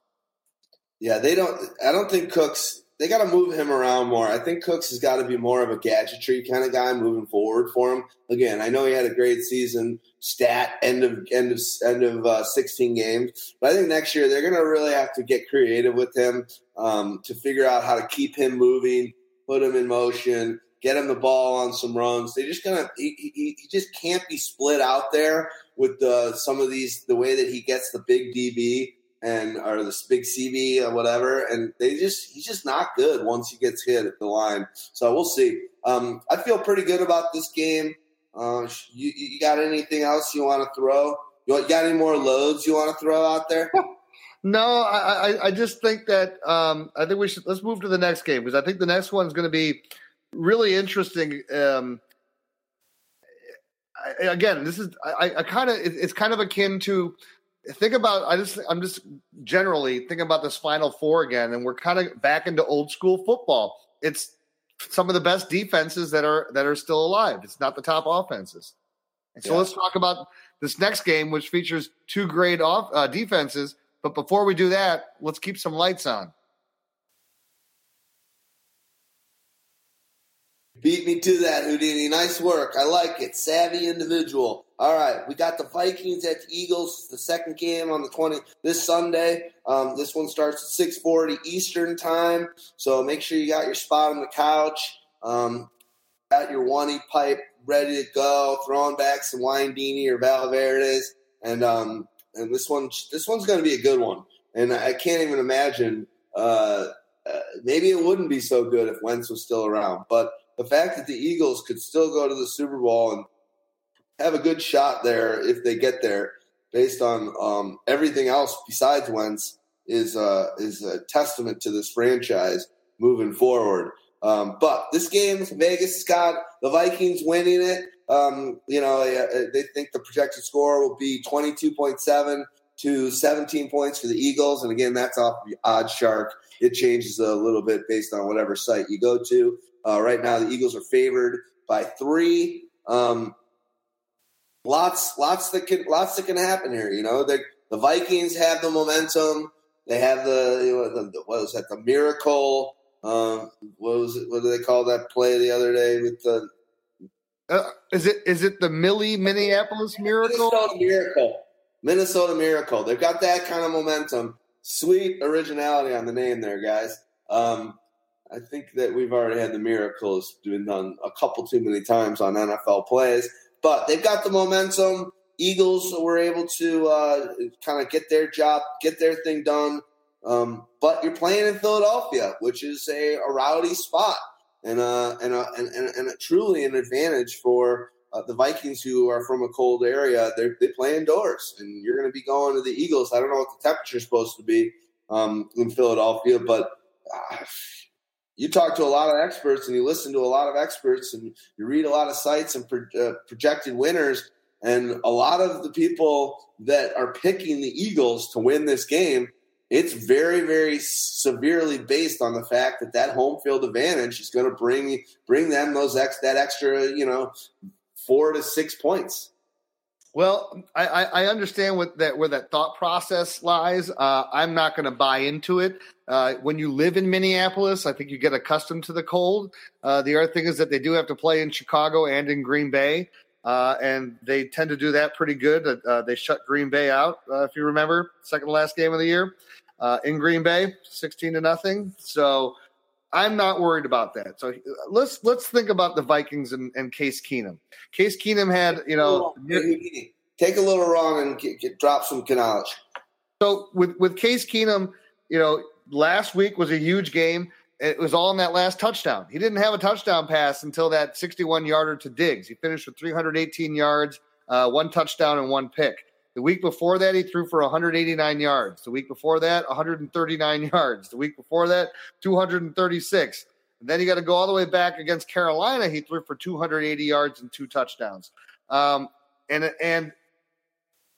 Yeah, they don't. I don't think Cooks. They got to move him around more. I think Cooks has got to be more of a gadgetry kind of guy moving forward for him. Again, I know he had a great season, stat end of end of end of uh, sixteen games, but I think next year they're going to really have to get creative with him um, to figure out how to keep him moving, put him in motion, get him the ball on some runs. They just gonna he, he, he just can't be split out there with the some of these the way that he gets the big DB and or this big CB or whatever, and they just he's just not good once he gets hit at the line. So we'll see. Um, I feel pretty good about this game. Uh, you, you got anything else you want to throw? You got any more loads you want to throw out there? No, I, I, I just think that um, I think we should let's move to the next game because I think the next one is going to be really interesting. Um, I, again, this is I, I kind of it's kind of akin to think about. I just I'm just generally thinking about this Final Four again, and we're kind of back into old school football. It's some of the best defenses that are that are still alive. It's not the top offenses. And so yeah. let's talk about this next game, which features two great off uh, defenses. But before we do that, let's keep some lights on. Beat me to that, Houdini. Nice work. I like it. Savvy individual. All right, we got the Vikings at the Eagles. The second game on the twenty this Sunday. Um, this one starts at six forty Eastern time. So make sure you got your spot on the couch. Um, got your one pipe ready to go. Throwing back some wine Windini or Valverde's, and um, and this one this one's going to be a good one. And I can't even imagine. Uh, uh, maybe it wouldn't be so good if Wentz was still around. But the fact that the Eagles could still go to the Super Bowl and have a good shot there if they get there, based on um, everything else besides Wentz, is uh, is a testament to this franchise moving forward. Um, but this game, Vegas got the Vikings winning it. Um, you know, they think the projected score will be 22.7 to 17 points for the Eagles. And again, that's off the OddsShark. It changes a little bit based on whatever site you go to. Uh, right now, the Eagles are favored by three. Um, lots, lots that can, lots that can happen here. You know, the, the Vikings have the momentum. They have the, you know, the, the what was that? The miracle. Um, what was it? What do they call that play the other day with the? Uh, is it is it the Millie Minneapolis Miracle? Minnesota Miracle. Minnesota Miracle. They've got that kind of momentum. Sweet originality on the name there, guys. Um, I think that we've already had the miracles been done a couple too many times on NFL plays, but they've got the momentum. Eagles were able to uh, kind of get their job, get their thing done. Um, but you're playing in Philadelphia, which is a, a rowdy spot and, uh, and, and, and, and truly an advantage for uh, the Vikings, who are from a cold area, they play indoors, and you're going to be going to the Eagles. I don't know what the temperature is supposed to be um, in Philadelphia, but uh, you talk to a lot of experts and you listen to a lot of experts and you read a lot of sites and pro- uh, projected winners. And a lot of the people that are picking the Eagles to win this game, it's very, very severely based on the fact that that home field advantage is going to bring bring them those ex that extra, you know, four to six points. Well, I, I understand what that where that thought process lies. Uh, I'm not going to buy into it. Uh, when you live in Minneapolis, I think you get accustomed to the cold. Uh, the other thing is that they do have to play in Chicago and in Green Bay, uh, and they tend to do that pretty good. Uh, they shut Green Bay out, uh, if you remember, second to last game of the year in Green Bay, sixteen to nothing. So I'm not worried about that. So let's let's think about the Vikings and, and Case Keenum. Case Keenum had you know take a little wrong and get, get, drop some knowledge. So with with Case Keenum, you know, last week was a huge game. It was all in that last touchdown. He didn't have a touchdown pass until that 61 yarder to Diggs. He finished with 318 yards, uh, one touchdown, and one pick. The week before that, he threw for 189 yards. The week before that, 139 yards. The week before that, 236. And then you got to go all the way back against Carolina. He threw for 280 yards and two touchdowns. Um, and and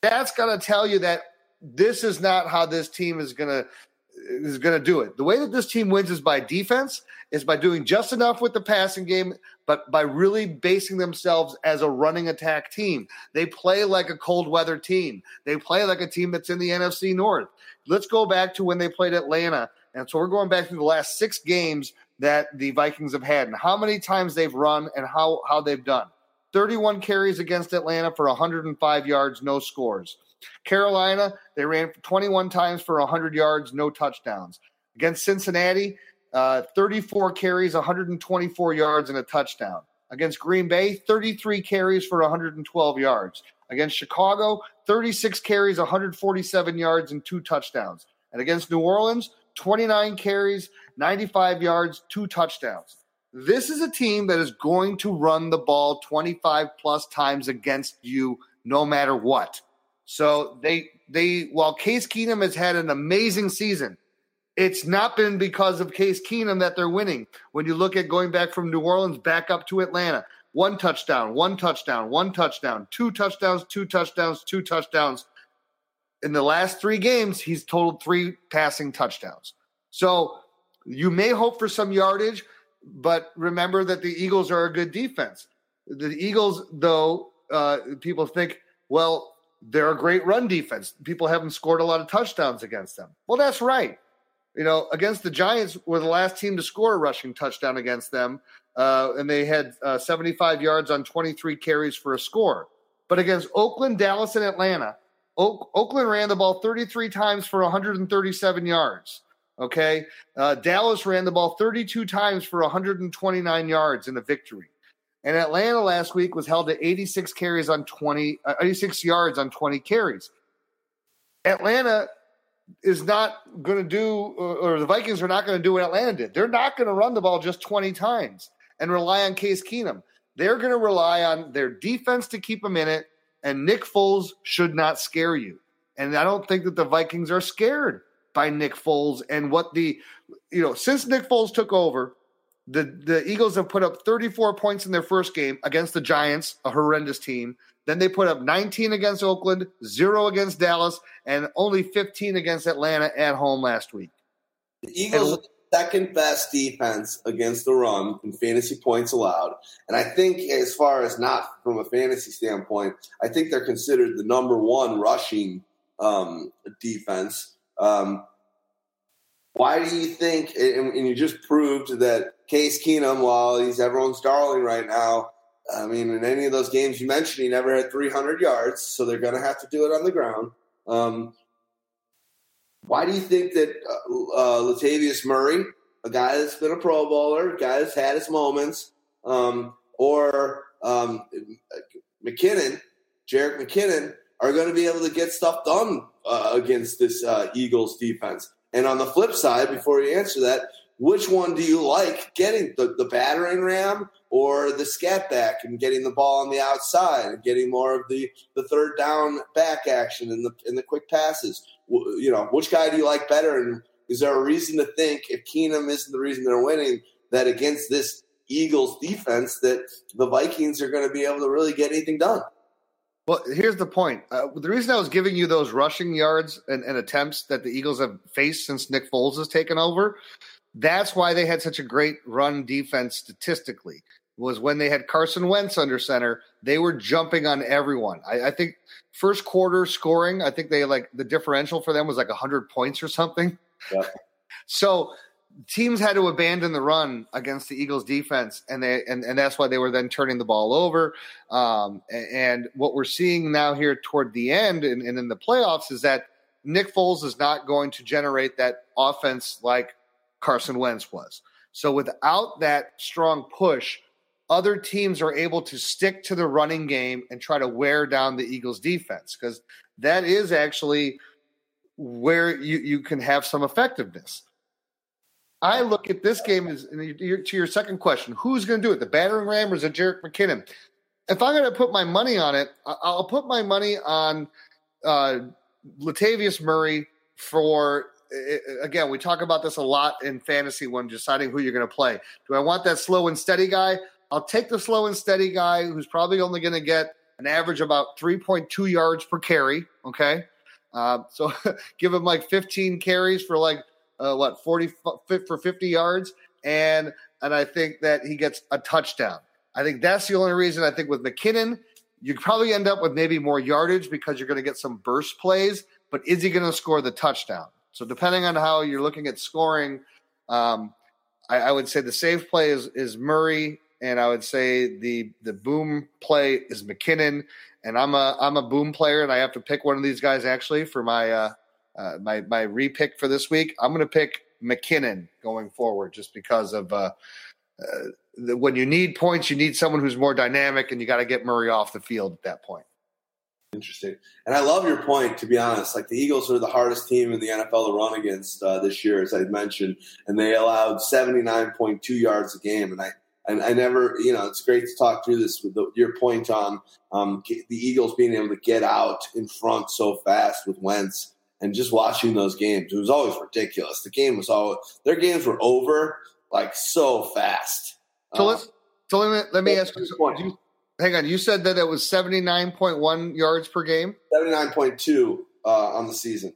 that's going to tell you that this is not how this team is going to is going to do it. The way that this team wins is by defense, is by doing just enough with the passing game, but by really basing themselves as a running attack team. They play like a cold weather team. They play like a team that's in the NFC North. Let's go back to when they played Atlanta. And so we're going back to the last six games that the Vikings have had and how many times they've run and how, how they've done. 31 carries against Atlanta for 105 yards, no scores. Carolina, they ran 21 times for 100 yards, no touchdowns. Against Cincinnati, uh, 34 carries, 124 yards, and a touchdown. Against Green Bay, 33 carries for 112 yards. Against Chicago, 36 carries, 147 yards, and two touchdowns. And against New Orleans, 29 carries, 95 yards, two touchdowns. This is a team that is going to run the ball 25 plus times against you no matter what. So they they while Case Keenum has had an amazing season, it's not been because of Case Keenum that they're winning. When you look at going back from New Orleans back up to Atlanta, one touchdown, one touchdown, one touchdown, two touchdowns, two touchdowns, two touchdowns. In the last three games, he's totaled three passing touchdowns. So you may hope for some yardage, but remember that the Eagles are a good defense. The Eagles, though, uh, people think, well, they're a great run defense. People haven't scored a lot of touchdowns against them. Well, that's right. You know, against the Giants, were the last team to score a rushing touchdown against them, uh, and they had uh, 75 yards on 23 carries for a score. But against Oakland, Dallas, and Atlanta, Oak, Oakland ran the ball 33 times for 137 yards. Okay. Uh, Dallas ran the ball 32 times for 129 yards in a victory. And Atlanta last week was held to 86 carries on 20, uh, 86 yards on 20 carries. Atlanta is not going to do, or, or the Vikings are not going to do what Atlanta did. They're not going to run the ball just 20 times and rely on Case Keenum. They're going to rely on their defense to keep them in it, and Nick Foles should not scare you. And I don't think that the Vikings are scared by Nick Foles and what the, you know, since Nick Foles took over, the, the Eagles have put up 34 points in their first game against the Giants, a horrendous team. Then they put up 19 against Oakland, zero against Dallas, and only 15 against Atlanta at home last week. The Eagles and, second best defense against the run in fantasy points allowed. And I think, as far as not from a fantasy standpoint, I think they're considered the number one rushing um, defense. Um, why do you think, and, and, you just proved that Case Keenum, while he's everyone's darling right now, I mean, in any of those games you mentioned, he never had 300 yards, so they're going to have to do it on the ground. Um, why do you think that uh, uh, Latavius Murray, a guy that's been a Pro Bowler, a guy that's had his moments, um, or um, McKinnon, Jerick McKinnon, are going to be able to get stuff done uh, against this uh, Eagles defense? And on the flip side, before you answer that, which one do you like getting the, the battering ram or the scat back and getting the ball on the outside and getting more of the, the third down back action and the and the quick passes? You know, which guy do you like better? And is there a reason to think if Keenum isn't the reason they're winning that against this Eagles defense that the Vikings are going to be able to really get anything done? Well, here's the point. Uh, the reason I was giving you those rushing yards and, and, attempts that the Eagles have faced since Nick Foles has taken over that's why they had such a great run defense statistically. Was when they had Carson Wentz under center, they were jumping on everyone. I, I think first quarter scoring, I think they like the differential for them was like hundred points or something. Yep. so teams had to abandon the run against the Eagles defense, and they and, and that's why they were then turning the ball over. Um, and, and, what we're seeing now here toward the end and, and in the playoffs is that Nick Foles is not going to generate that offense like Carson Wentz was. So without that strong push, other teams are able to stick to the running game and try to wear down the Eagles defense because that is actually where you, you can have some effectiveness. I look at this game as to your second question: Who's going to do it? The battering ram or is it Jerick McKinnon? If I'm going to put my money on it, I'll put my money on uh, Latavius Murray for again, we talk about this a lot in fantasy when deciding who you're going to play. Do I want that slow and steady guy? I'll take the slow and steady guy who's probably only going to get an average about 3.2 yards per carry. Okay. Uh, so give him like 15 carries for like, uh, what, 40 for 50 yards. And, and I think that he gets a touchdown. I think that's the only reason I think with McKinnon, you probably end up with maybe more yardage because you're going to get some burst plays, but is he going to score the touchdown? So depending on how you're looking at scoring, um, I, I, would say the safe play is is Murray, and I would say the the boom play is McKinnon. And I'm a I'm a boom player, and I have to pick one of these guys actually for my uh, uh, my my repick for this week. I'm going to pick McKinnon going forward, just because of uh, uh, when you need points, you need someone who's more dynamic, and you got to get Murray off the field at that point. Interesting. And I love your point, to be honest. Like the Eagles are the hardest team in the NFL to run against uh, this year, as I mentioned, and they allowed 79.2 yards a game. And I, and I never, you know, it's great to talk through this with the, your point on um, the Eagles being able to get out in front so fast with Wentz and just watching those games. It was always ridiculous. The game was always, their games were over like so fast. So let's, so let me, let me ask you, hang on. You said that it was seventy nine point one yards per game. Seventy nine point two uh, on the season.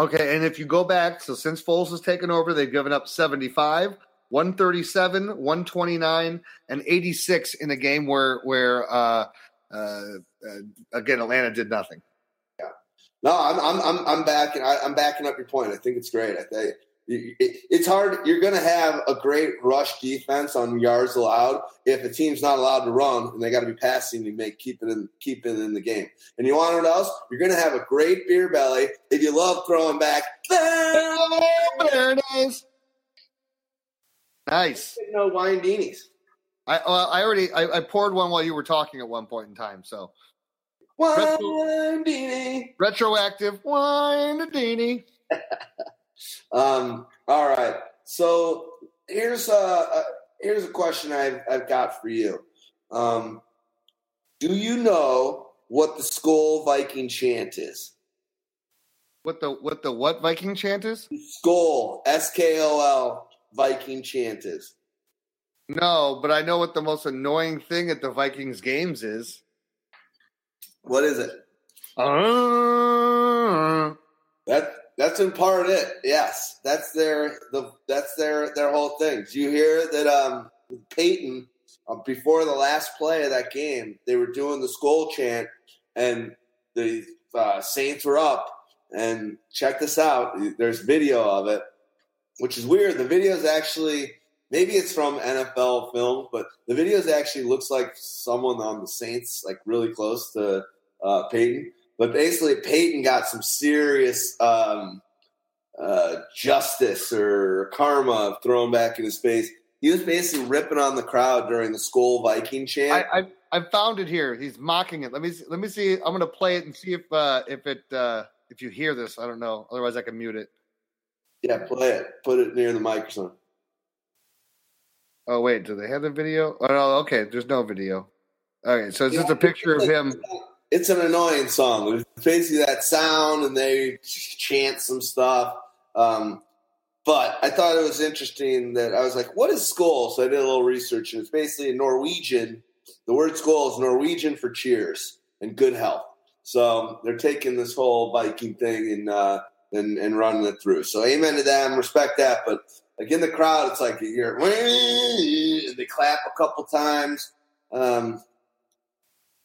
Okay, and if you go back, so since Foles has taken over, they've given up seventy five. 137, 129, and 86 in a game where where uh, uh, uh, again Atlanta did nothing. Yeah, no, I'm I'm I'm, I'm backing I, am backing up your point. I think it's great. I think it's hard. You're going to have a great rush defense on yards allowed if a team's not allowed to run and they got to be passing to make keep it in keep it in the game. And you want what else? You're going to have a great beer belly if you love throwing back. There it is. Nice. No wine beanies. I well, I already I, I, poured one while you were talking at one point in time. So wine Retro, retroactive wine beanie. um, all right. So here's a, a, here's a question I've I've got for you. Um, do you know what the Skol Viking chant is? What the what the what Viking chant is? Skol S K O L Viking chant is. No, but I know what the most annoying thing at the Vikings games is. What is it? Uh, That that's in part it. Yes, that's their the that's their their whole thing. Do you hear that? Um, Payton uh, before the last play of that game, they were doing the Skol chant, and the uh, Saints were up. And check this out. There's video of it, which is weird. The video is actually maybe it's from NFL film, but the video actually looks like someone on the Saints, like really close to uh, Payton. But basically, Payton got some serious um, uh, justice or karma thrown back in his face. He was basically ripping on the crowd during the Skol Viking chant. I, I I found it here. He's mocking it. Let me see, let me see. I'm going to play it and see if uh, if it uh, if you hear this. I don't know. Otherwise, I can mute it. yeah, play it. Put it near the microphone. Oh wait, do they have the video? Oh no, okay. There's no video. Okay, so it's just a picture of him. It's an annoying song. It's basically that sound, and they chant some stuff. Um, but I thought it was interesting that I was like, "What is skol?" So I did a little research, and it's basically a Norwegian. The word skol is Norwegian for cheers and good health. So they're taking this whole Viking thing and uh, and and running it through. So amen to them, respect that. But like in the crowd, it's like you hear they clap a couple times. Um,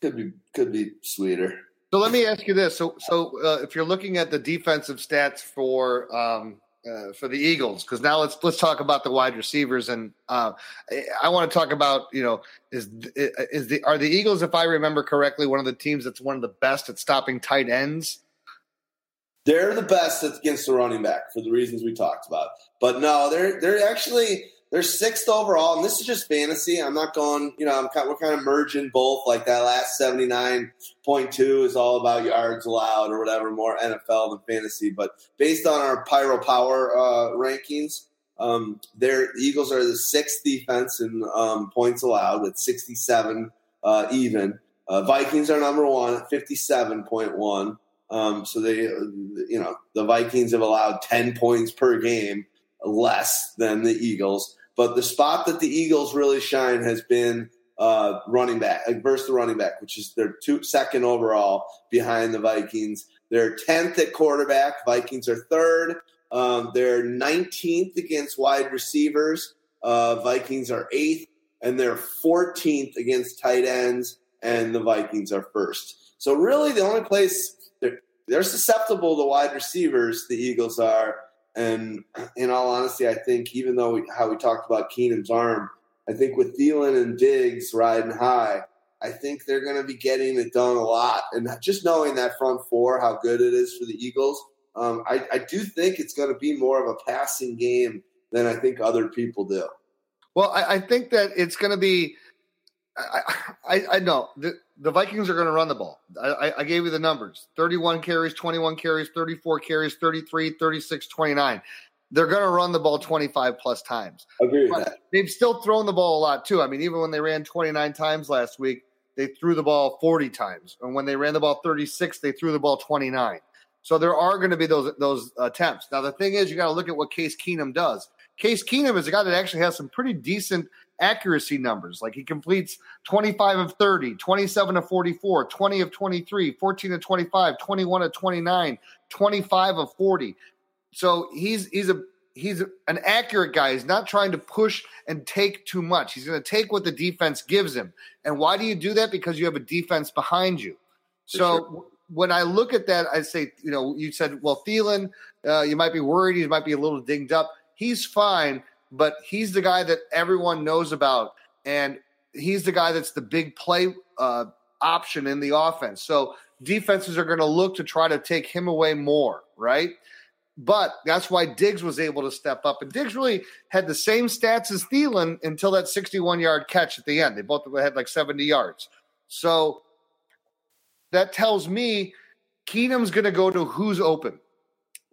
could be could be sweeter. So let me ask you this: so so uh, if you're looking at the defensive stats for um, uh, for the Eagles, because now let's let's talk about the wide receivers, and uh, I, I want to talk about you know is is the are the Eagles, if I remember correctly, one of the teams that's one of the best at stopping tight ends. They're the best against the running back for the reasons we talked about. But no, they're they're actually they're sixth overall, and this is just fantasy. I'm not going, you know, I'm kind, we're kind of merging both. Like that last 79.2 is all about yards allowed or whatever, more NFL than fantasy. But based on our Pyro Power uh, rankings, um, their the Eagles are the sixth defense in um, points allowed at 67 uh, even. Uh, Vikings are number one at 57.1. Um, so they, you know, the Vikings have allowed 10 points per game less than the Eagles. But the spot that the Eagles really shine has been uh, running back, versus the running back, which is their two second overall behind the Vikings. They're tenth at quarterback. Vikings are third. Um, they're nineteenth against wide receivers. Uh, Vikings are eighth, and they're fourteenth against tight ends. And the Vikings are first. So really, the only place they're, they're susceptible to wide receivers, the Eagles are. And in all honesty, I think even though we, how we talked about Keenum's arm, I think with Thielen and Diggs riding high, I think they're going to be getting it done a lot. And just knowing that front four, how good it is for the Eagles, um, I, I do think it's going to be more of a passing game than I think other people do. Well, I, I think that it's going to be. I, I, I know the, the Vikings are going to run the ball. I, I gave you the numbers 31 carries, 21 carries, 34 carries, 33, 36, 29. They're going to run the ball 25 plus times. Agree with that. they've still thrown the ball a lot too. I mean, even when they ran 29 times last week, they threw the ball 40 times. And when they ran the ball 36, they threw the ball 29. So there are going to be those those attempts. Now the thing is, you got to look at what Case Keenum does. Case Keenum is a guy that actually has some pretty decent accuracy numbers. Like he completes 25 of 30, 27 of 44, 20 of 23, 14 of 25, 21 of 29, 25 of 40. So he's he's a he's an accurate guy. He's not trying to push and take too much. He's going to take what the defense gives him. And why do you do that? Because you have a defense behind you. For so sure. when I look at that, I say, you know, you said, well, Thielen, uh, you might be worried. He might be a little dinged up. He's fine, but he's the guy that everyone knows about. And he's the guy that's the big play uh, option in the offense. So defenses are going to look to try to take him away more, right? But that's why Diggs was able to step up. And Diggs really had the same stats as Thielen until that 61 yard catch at the end. They both had like 70 yards. So that tells me Keenum's going to go to who's open.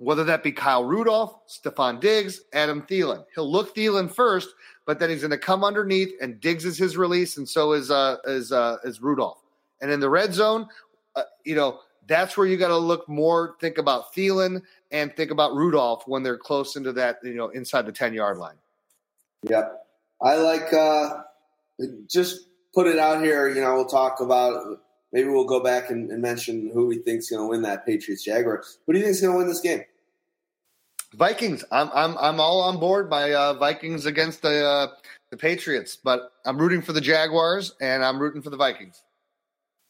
Whether that be Kyle Rudolph, Stefon Diggs, Adam Thielen. He'll look Thielen first, but then he's going to come underneath and Diggs is his release, and so is uh, is uh, is Rudolph. And in the red zone, uh, you know that's where you got to look more. Think about Thielen and think about Rudolph when they're close into that, you know, inside the ten yard line. Yep, I like uh, just put it out here. You know, we'll talk about maybe we'll go back and, and mention who we think's going to win that Patriots Jaguar. Who do you think's going to win this game? Vikings. I'm I'm I'm all on board by uh, Vikings against the uh, the Patriots, but I'm rooting for the Jaguars and I'm rooting for the Vikings.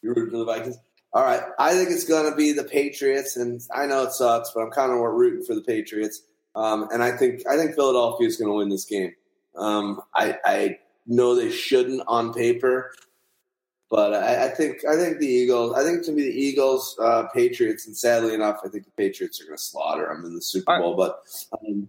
You're rooting for the Vikings. All right, I think it's going to be the Patriots, and I know it sucks, but I'm kind of rooting for the Patriots. Um, and I think I think Philadelphia is going to win this game. Um, I, I know they shouldn't on paper, but I, I, think I think the Eagles. I think it's going to be the Eagles, uh, Patriots, and sadly enough, I think the Patriots are going to slaughter them in the Super Bowl. Right. But um,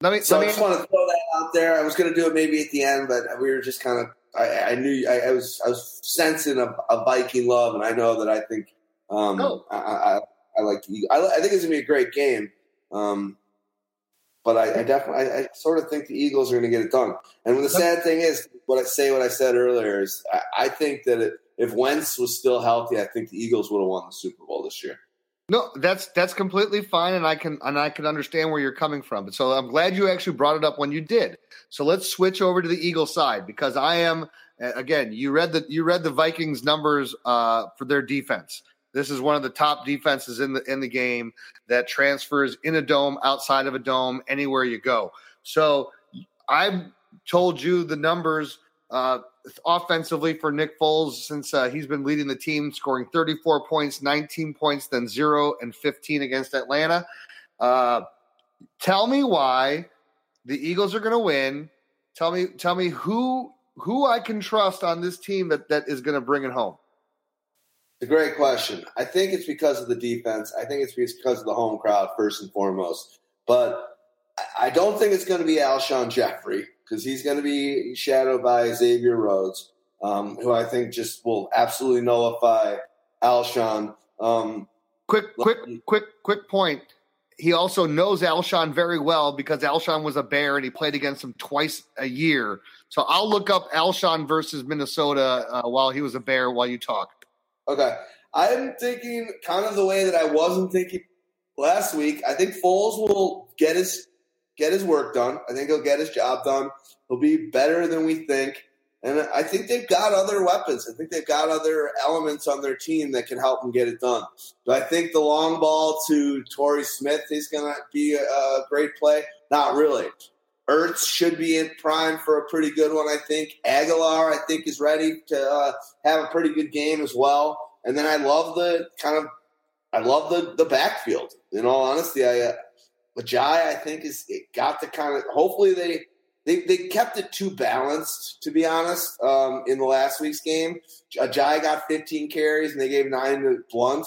let me. So let I just want to throw that out there. I was going to do it maybe at the end, but we were just kind of. I, I knew I, I, was I was sensing a, a, Viking love, and I know that I think um, oh. I, I, I like I, I think it's going to be a great game. Um, but I, I definitely, I, I, sort of think the Eagles are going to get it done. And the sad thing is, what I say, what I said earlier is, I, I think that it, if Wentz was still healthy, I think the Eagles would have won the Super Bowl this year. No, that's that's completely fine, and I can and I can understand where you're coming from. So I'm glad you actually brought it up when you did. So let's switch over to the Eagle side because I am again. You read the you read the Vikings numbers uh, for their defense. This is one of the top defenses in the in the game that transfers in a dome, outside of a dome, anywhere you go. So I've told you the numbers uh, offensively for Nick Foles since uh, he's been leading the team, scoring 34 points, 19 points, then zero and 15 against Atlanta. Uh, tell me why the Eagles are going to win. Tell me, tell me who who I can trust on this team that that is going to bring it home. It's a great question. I think it's because of the defense. I think it's because of the home crowd, first and foremost. But I don't think it's going to be Alshon Jeffery because he's going to be shadowed by Xavier Rhodes, um, who I think just will absolutely nullify Alshon. Um, quick, quick, quick, quick point. He also knows Alshon very well because Alshon was a Bear and he played against him twice a year. So I'll look up Alshon versus Minnesota uh, while he was a Bear while you talk. Okay. I'm thinking kind of the way that I wasn't thinking last week. I think Foles will get his get his work done. I think he'll get his job done. He'll be better than we think. And I think they've got other weapons. I think they've got other elements on their team that can help them get it done. Do I think the long ball to Torrey Smith is going to be a great play? Not really. Ertz should be in prime for a pretty good one, I think. Agholor, I think, is ready to uh, have a pretty good game as well. And then I love the kind of, I love the the backfield. In all honesty, I uh, I think, is it got the kind of. Hopefully, they they they kept it too balanced. To be honest, um, in the last week's game, Ajayi got 15 carries and they gave nine to Blount.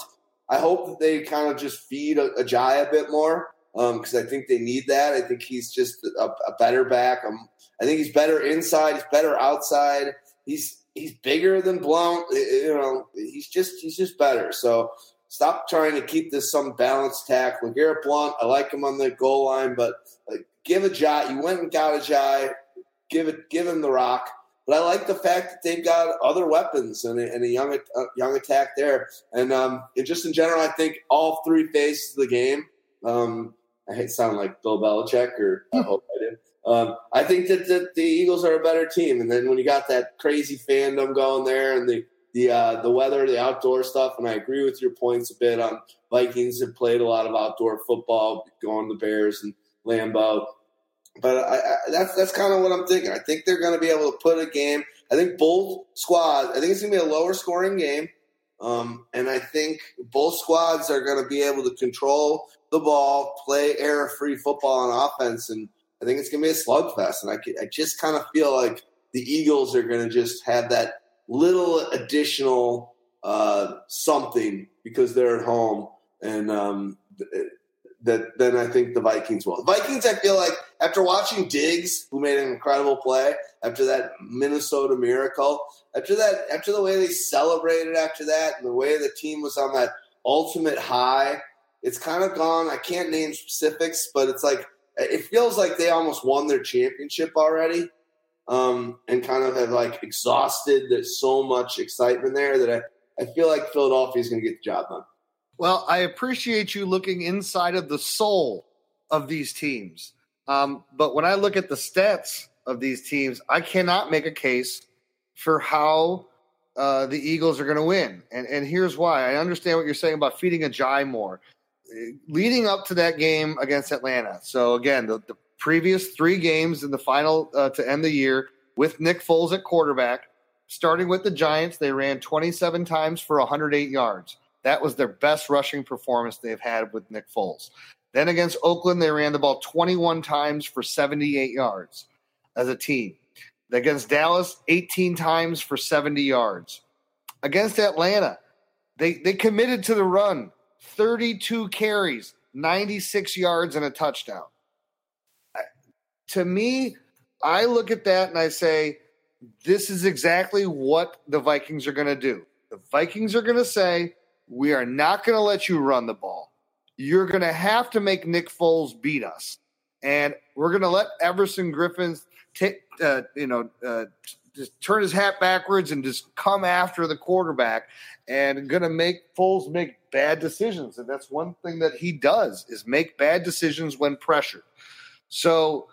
I hope that they kind of just feed Ajayi a bit more because um, I think they need that. I think he's just a, a better back. Um, I think he's better inside. He's better outside. He's he's bigger than Blount. You know, he's just he's just better. So stop trying to keep this some balanced tack. LeGarrette Blount, I like him on the goal line, but like, give Ajayi. You went and got Ajayi. Give it, give him the rock. But I like the fact that they've got other weapons and a, and a young uh, young attack there. And, um, and just in general, I think all three phases of the game. Um, I sound like Bill Belichick, or I hope I did. Um, I think that the, the, Eagles are a better team, and then when you got that crazy fandom going there, and the the uh, the weather, the outdoor stuff, and I agree with your points a bit on Vikings have played a lot of outdoor football, going the Bears and Lambeau. But I, I, that's that's kind of what I'm thinking. I think they're going to be able to put a game. I think both squads. I think it's going to be a lower scoring game. Um, and I think both squads are going to be able to control the ball, play error free football on offense. And I think it's going to be a slugfest. And I, I just kind of feel like the Eagles are going to just have that little additional uh, something because they're at home. And um, that then I think the Vikings will. The Vikings, I feel like after watching Diggs, who made an incredible play after that Minnesota miracle, after that, after the way they celebrated after that, and the way the team was on that ultimate high, it's kind of gone. I can't name specifics, but it's like it feels like they almost won their championship already, um, and kind of have like exhausted. There's so much excitement there that I, I feel like Philadelphia is going to get the job done. Well, I appreciate you looking inside of the soul of these teams. Um, but when I look at the stats of these teams, I cannot make a case for how uh, the Eagles are going to win. And, and here's why. I understand what you're saying about feeding Ajayi more. Leading up to that game against Atlanta. So, again, the, the previous three games in the final uh, to end the year with Nick Foles at quarterback, starting with the Giants, they ran 27 times for 108 yards. That was their best rushing performance they've had with Nick Foles. Then against Oakland, they ran the ball 21 times for 78 yards as a team. Against Dallas, 18 times for 70 yards. Against Atlanta, they, they committed to the run 32 carries, 96 yards, and a touchdown. To me, I look at that and I say, this is exactly what the Vikings are going to do. The Vikings are going to say, we are not going to let you run the ball. You're going to have to make Nick Foles beat us. And we're going to let Everson Griffen take, uh, you know, uh, just turn his hat backwards and just come after the quarterback and going to make Foles make bad decisions. And that's one thing that he does is make bad decisions when pressured. So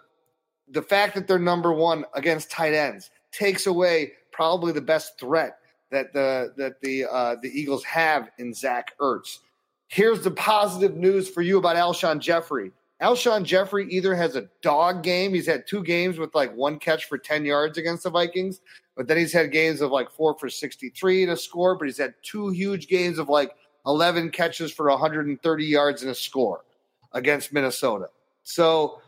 the fact that they're number one against tight ends takes away probably the best threat that the that the uh, the Eagles have in Zach Ertz. Here's the positive news for you about Alshon Jeffery. Alshon Jeffery either has a dog game. He's had two games with like one catch for 10 yards against the Vikings, but then he's had games of like four for 63 to score, but he's had two huge games of like 11 catches for 130 yards and a score against Minnesota. So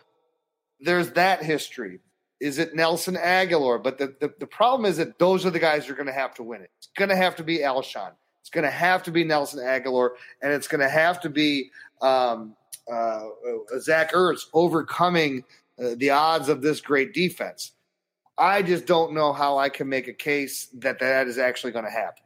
there's that history. Is it Nelson Agholor? But the, the, the problem is that those are the guys who are going to have to win it. It's going to have to be Alshon. It's going to have to be Nelson Agholor, and it's going to have to be um, uh, Zach Ertz overcoming uh, the odds of this great defense. I just don't know how I can make a case that that is actually going to happen.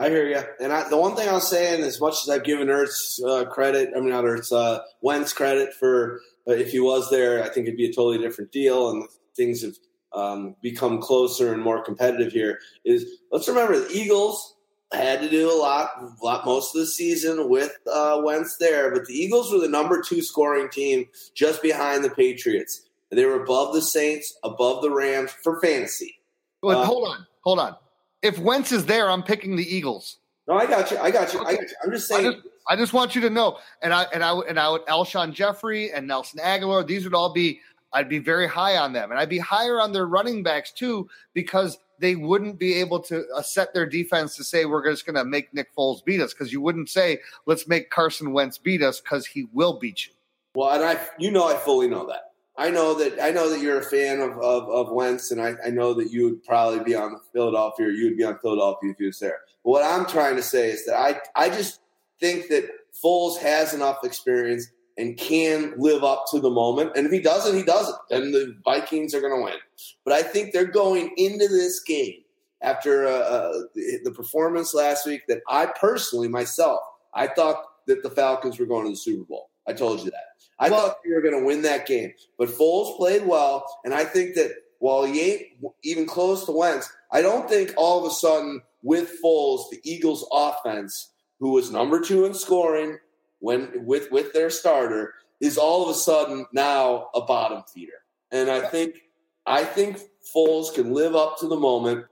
I hear you. And I, the one thing I'll say, and as much as I've given Ertz uh, credit, I mean not Ertz, uh, Wentz credit for uh, if he was there, I think it'd be a totally different deal. And things have um, become closer and more competitive here is let's remember the Eagles had to do a lot, a lot most of the season with uh, Wentz there, but the Eagles were the number two scoring team just behind the Patriots. They were above the Saints, above the Rams for fantasy. But uh, hold on, hold on. If Wentz is there, I'm picking the Eagles. No, I got you. I got you. Okay. I got you. I'm just saying. I just, I just, want you to know, and I and I and I would Alshon Jeffery and Nelson Agholor. These would all be I'd be very high on them. And I'd be higher on their running backs too, because they wouldn't be able to uh, set their defense to say we're just going to make Nick Foles beat us because you wouldn't say let's make Carson Wentz beat us because he will beat you. Well, and I, you know, I fully know that. I know that I know that you're a fan of, of, of Wentz, and I, I know that you would probably be on Philadelphia, or you would be on Philadelphia if you was there. But what I'm trying to say is that I I just think that Foles has enough experience and can live up to the moment. And if he doesn't, he doesn't. Then the Vikings are going to win. But I think they're going into this game after uh, uh, the, the performance last week that I personally, myself, I thought that the Falcons were going to the Super Bowl. I told you that. I well, thought they were going to win that game. But Foles played well. And I think that while he ain't even close to Wentz, I don't think all of a sudden with Foles, the Eagles' offense, who was number two in scoring, when with with their starter is all of a sudden now a bottom feeder. And I think I think Foles can live up to the moment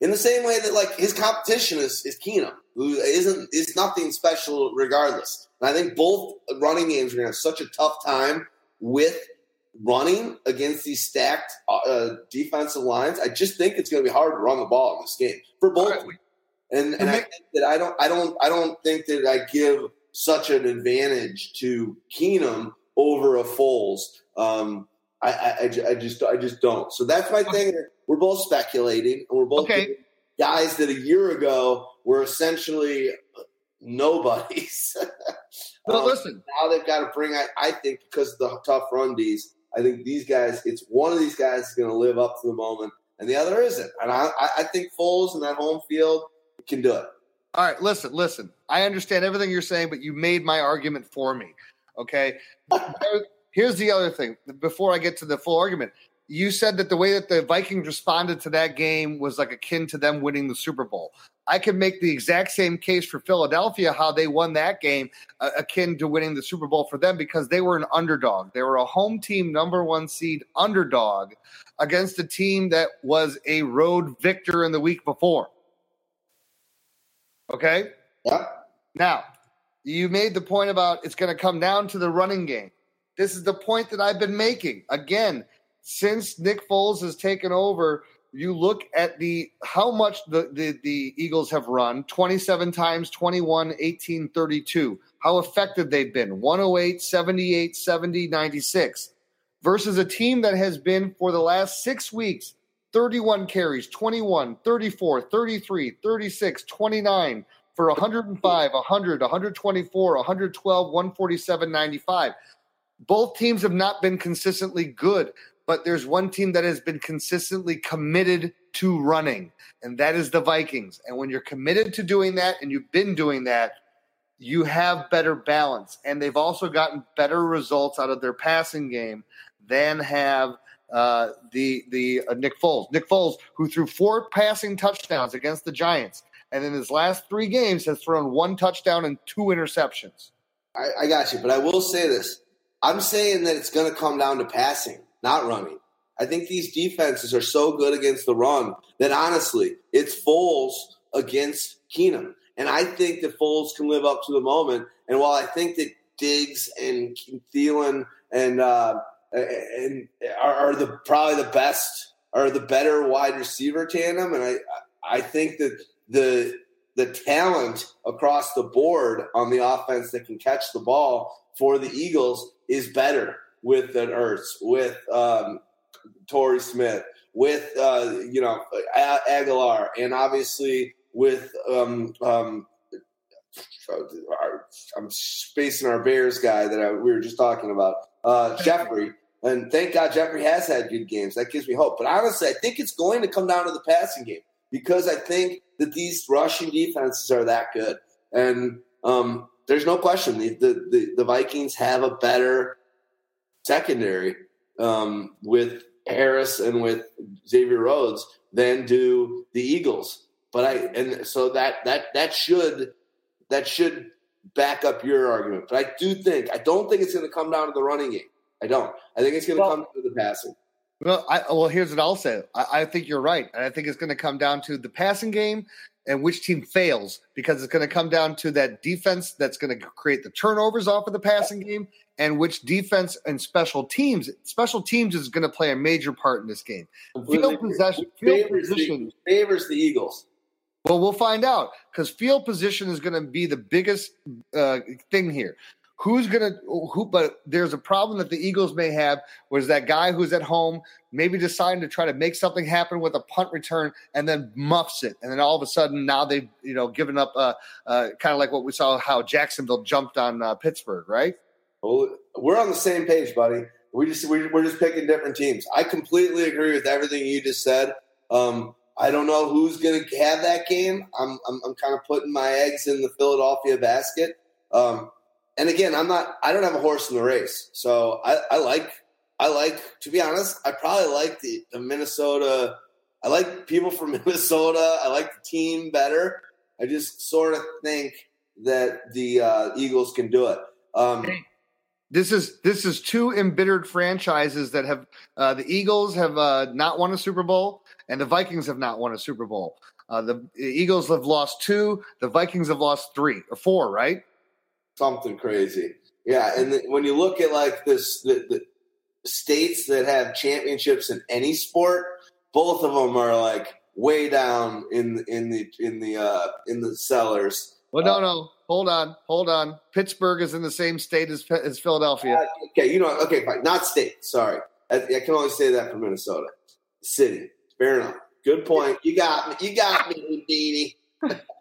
in the same way that like his competition is is Keenum, who isn't is nothing special regardless. And I think both running games are going to have such a tough time with running against these stacked uh, defensive lines. I just think it's going to be hard to run the ball in this game for both. Right. And and I think that I don't I don't I don't think that I give such an advantage to Keenum over a Foles. Um, I, I, I, just I just don't. So that's my thing. We're both speculating, and we're both okay. guys that a year ago were essentially nobodies. Well, um, listen. Now they've got to bring. I, I think because of the tough run D's. I think these guys. It's one of these guys is going to live up to the moment, and the other isn't. And I, I think Foles in that home field can do it. All right, listen, listen. I understand everything you're saying, but you made my argument for me. Okay. Here's the other thing. Before I get to the full argument, you said that the way that the Vikings responded to that game was like akin to them winning the Super Bowl. I can make the exact same case for Philadelphia, how they won that game, uh, akin to winning the Super Bowl for them because they were an underdog. They were a home team, number one seed underdog against a team that was a road victor in the week before. Okay? Yeah. Now, you made the point about it's going to come down to the running game. This is the point that I've been making. Again, since Nick Foles has taken over, you look at the how much the, the, the Eagles have run 27 times, 21, 18, 32. How effective they've been 108, 78, 70, 96 versus a team that has been for the last six weeks 31 carries, 21, 34, 33, 36, 29 for 105, 100, 124, 112, 147, 95. Both teams have not been consistently good but there's one team that has been consistently committed to running, and that is the Vikings. And when you're committed to doing that, and you've been doing that, you have better balance. And they've also gotten better results out of their passing game than have uh, the the uh, Nick Foles. Nick Foles, who threw four passing touchdowns against the Giants, and in his last three games has thrown one touchdown and two interceptions. I, I got you, but I will say this: I'm saying that it's going to come down to passing not running. I think these defenses are so good against the run that honestly, it's Foles against Keenum. And I think that Foles can live up to the moment. And while I think that Diggs and Thielen and uh, and are, are, the probably the best are the better wide receiver tandem, and I I think that the the talent across the board on the offense that can catch the ball for the Eagles is better with an Ertz, with um, Torrey Smith, with uh, you know Agholor, and obviously with um, um, I'm spacing our Bears guy that I, we were just talking about, uh, Jeffery. And thank God Jeffery has had good games. That gives me hope. But honestly, I think it's going to come down to the passing game because I think that these rushing defenses are that good. And um, there's no question the, the, the Vikings have a better secondary um, with Harris and with Xavier Rhodes than do the Eagles. But I and so that that that should that should back up your argument. But I do think I don't think it's going to come down to the running game. I don't. I think it's going to well, come to the passing. Well, I, well, here's what I'll say. I, I think you're right, and I think it's going to come down to the passing game and which team fails because it's going to come down to that defense that's going to create the turnovers off of the passing game and which defense and special teams special teams is going to play a major part in this game field possession field favors position the, favors the eagles well we'll find out because field position is going to be the biggest uh, thing here who's to who but there's a problem that the eagles may have was that guy who's at home maybe deciding to try to make something happen with a punt return and then muffs it. And then all of a sudden now they've you know given up uh, uh, kind of like what we saw how jacksonville jumped on uh, pittsburgh right? Well we're on the same page buddy. We just we're just picking different teams. I completely agree with everything you just said. Um, I don't know who's going to have that game. I'm, I'm, I'm kind of putting my eggs in the Philadelphia basket. Um, and again, I'm not. I don't have a horse in the race, so I, I like. I like to be honest. I probably like the, the Minnesota. I like people from Minnesota. I like the team better. I just sort of think that the uh, Eagles can do it. Um, this is this is two embittered franchises that have uh, the Eagles have uh, not won a Super Bowl and the Vikings have not won a Super Bowl. Uh, the, the Eagles have lost two. The Vikings have lost three or four, right? Something crazy. Yeah, and the, when you look at like this, the, the states that have championships in any sport, both of them are like way down in in the in the uh, in the cellars. Well, no, uh, no, hold on, hold on. Pittsburgh is in the same state as as Philadelphia. Uh, okay, you know, okay, fine, not state. Sorry, I, I, can only say that for Minnesota city. Fair enough. Good point. You got me. You got me, Dee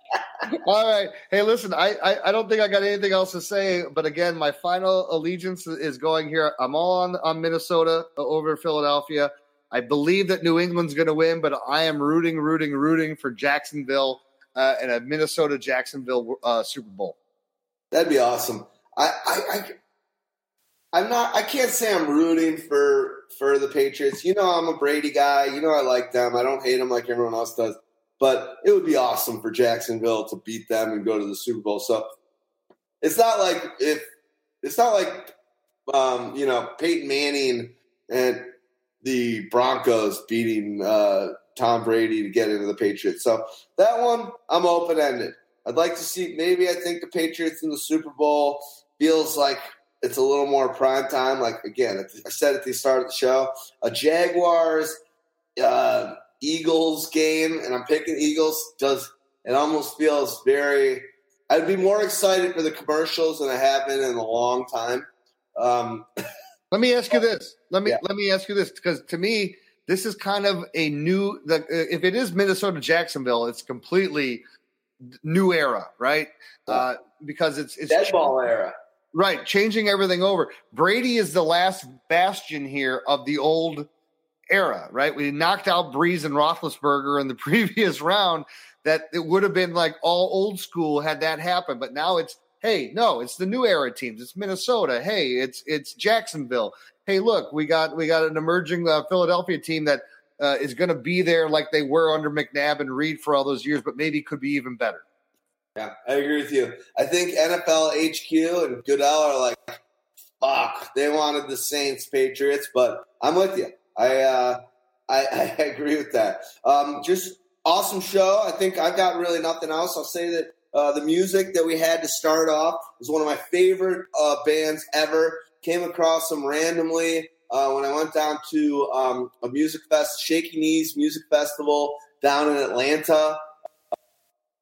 All right. Hey, listen, I, I, I don't think I got anything else to say, but again, my final allegiance is going here. I'm all on on Minnesota over Philadelphia. I believe that New England's going to win, but I am rooting, rooting, rooting for Jacksonville uh, and a Minnesota Jacksonville uh, Super Bowl. That'd be awesome. I, I, I I'm not. I can't say I'm rooting for for the Patriots. You know, I'm a Brady guy. You know, I like them. I don't hate them like everyone else does. But it would be awesome for Jacksonville to beat them and go to the Super Bowl. So it's not like if it's not like um, you know Peyton Manning and the Broncos beating uh, Tom Brady to get into the Patriots. So that one, I'm open ended. I'd like to see maybe I think the Patriots in the Super Bowl feels like it's a little more prime time. Like again, I said at the start of the show, a Jaguars uh, Eagles game, and I'm picking Eagles. Does it almost feels very? I'd be more excited for the commercials than I have been in a long time. Um, let me ask you this. Let me yeah. let me ask you this because to me, this is kind of a new. The, if it is Minnesota Jacksonville, it's completely new era, right? Uh, because it's it's dead ball era. Right, changing everything over. Brady is the last bastion here of the old era, right? We knocked out Brees and Roethlisberger in the previous round. That it would have been like all old school had that happened, but now it's hey, no, it's the new era teams. It's Minnesota. Hey, it's it's Jacksonville. Hey, look, we got we got an emerging uh, Philadelphia team that uh, is going to be there like they were under McNabb and Reid for all those years, but maybe could be even better. Yeah, I agree with you. I think NFL HQ and Goodell are like, fuck, they wanted the Saints Patriots, but I'm with you. I uh, I, I agree with that. Um, just awesome show. I think I've got really nothing else. I'll say that uh, the music that we had to start off was one of my favorite uh, bands ever. Came across them randomly uh, when I went down to um, a music fest, Shaky Knees Music Festival down in Atlanta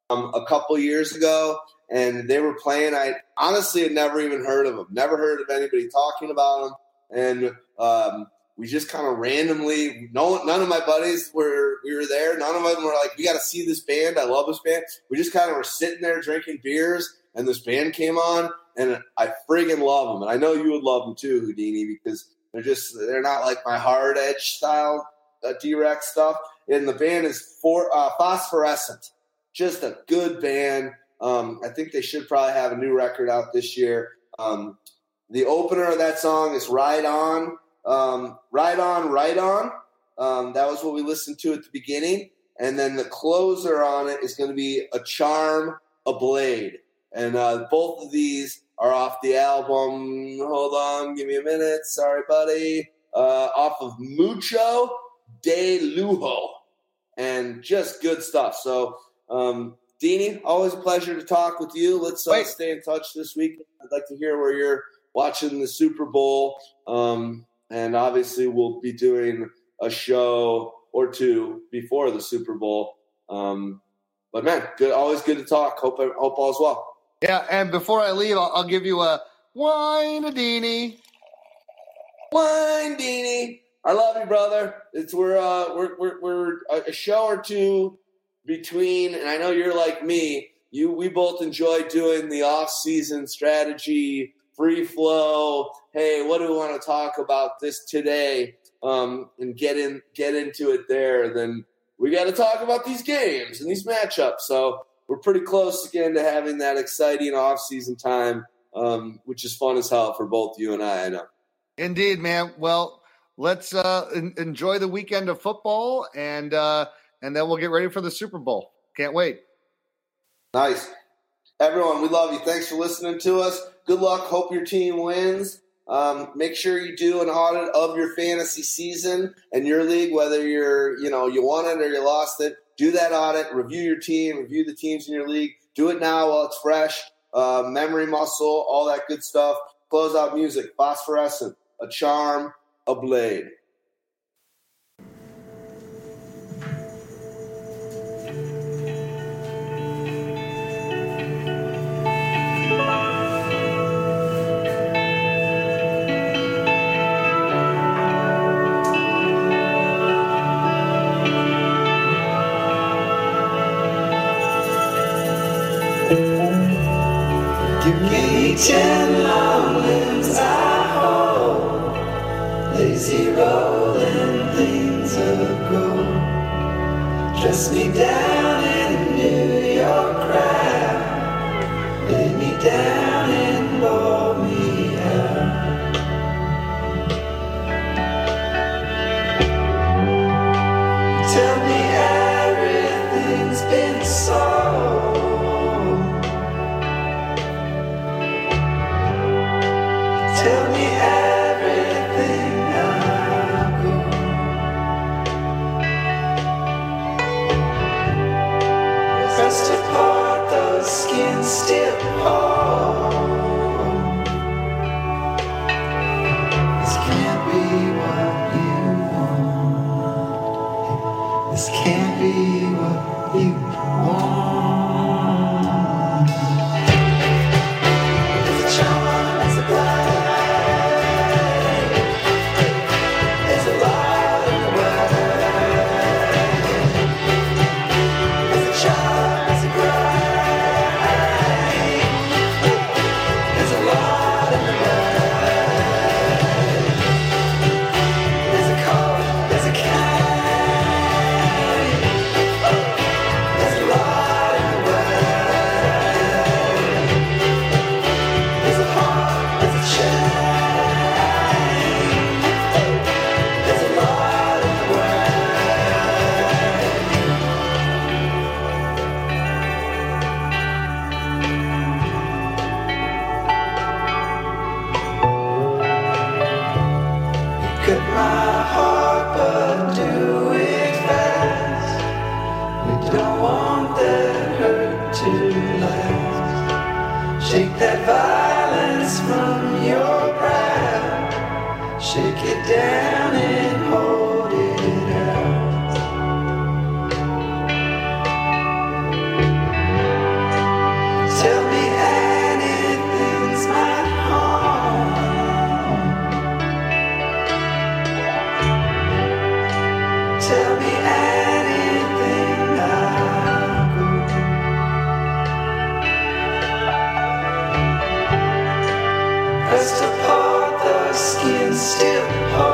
um, a couple years ago, and they were playing. I honestly had never even heard of them, never heard of anybody talking about them, and um, we just kind of randomly. No, none of my buddies were we were there. None of them were like, "We got to see this band. I love this band." We just kind of were sitting there drinking beers, and this band came on, and I friggin' love them. And I know you would love them too, Houdini, because they're just they're not like my hard edge style uh, D-Rex stuff. And the band is for uh, phosphorescent just a good band. Um, I think they should probably have a new record out this year. Um, the opener of that song is "Ride On," um, "Ride On, Right On." Um, that was what we listened to at the beginning, and then the closer on it is going to be "A Charm, a Blade," and uh, both of these are off the album. Hold on, give me a minute. Sorry, buddy. Uh, off of Muchacho de Lujo, and just good stuff. So um, Deanie, always a pleasure to talk with you. Let's uh, stay in touch this week. I'd like to hear where you're watching the Super Bowl. Um, and obviously, we'll be doing a show or two before the Super Bowl. Um, but man, good, always good to talk. Hope hope all's well. Yeah, and before I leave, I'll, I'll give you a wine a Deanie. Wine Deanie. I love you, brother. It's we're uh, we're we're, we're a show or two between, and I know you're like me, you we both enjoy doing the off-season strategy, free flow. Hey, what do we want to talk about this today? Um, and get in get into it there. Then we got to talk about these games and these matchups. So we're pretty close again to having that exciting off-season time, um, which is fun as hell for both you and I. I know. Indeed, man. Well, let's uh, enjoy the weekend of football and. Uh, and then we'll get ready for the Super Bowl. Can't wait. Nice. Everyone, we love you. Thanks for listening to us. Good luck. Hope your team wins. Um, make sure you do an audit of your fantasy season and your league, whether you're, you know, you won it or you lost it. Do that audit, review your team, review the teams in your league. Do it now while it's fresh. Uh, memory muscle, all that good stuff. Close out music, phosphorescent, a charm, a blade. Ten long limbs I hold, lazy rolling things of gold. Dress me down in New York. crowd. Lay me down and Pressed apart, the skin still hard.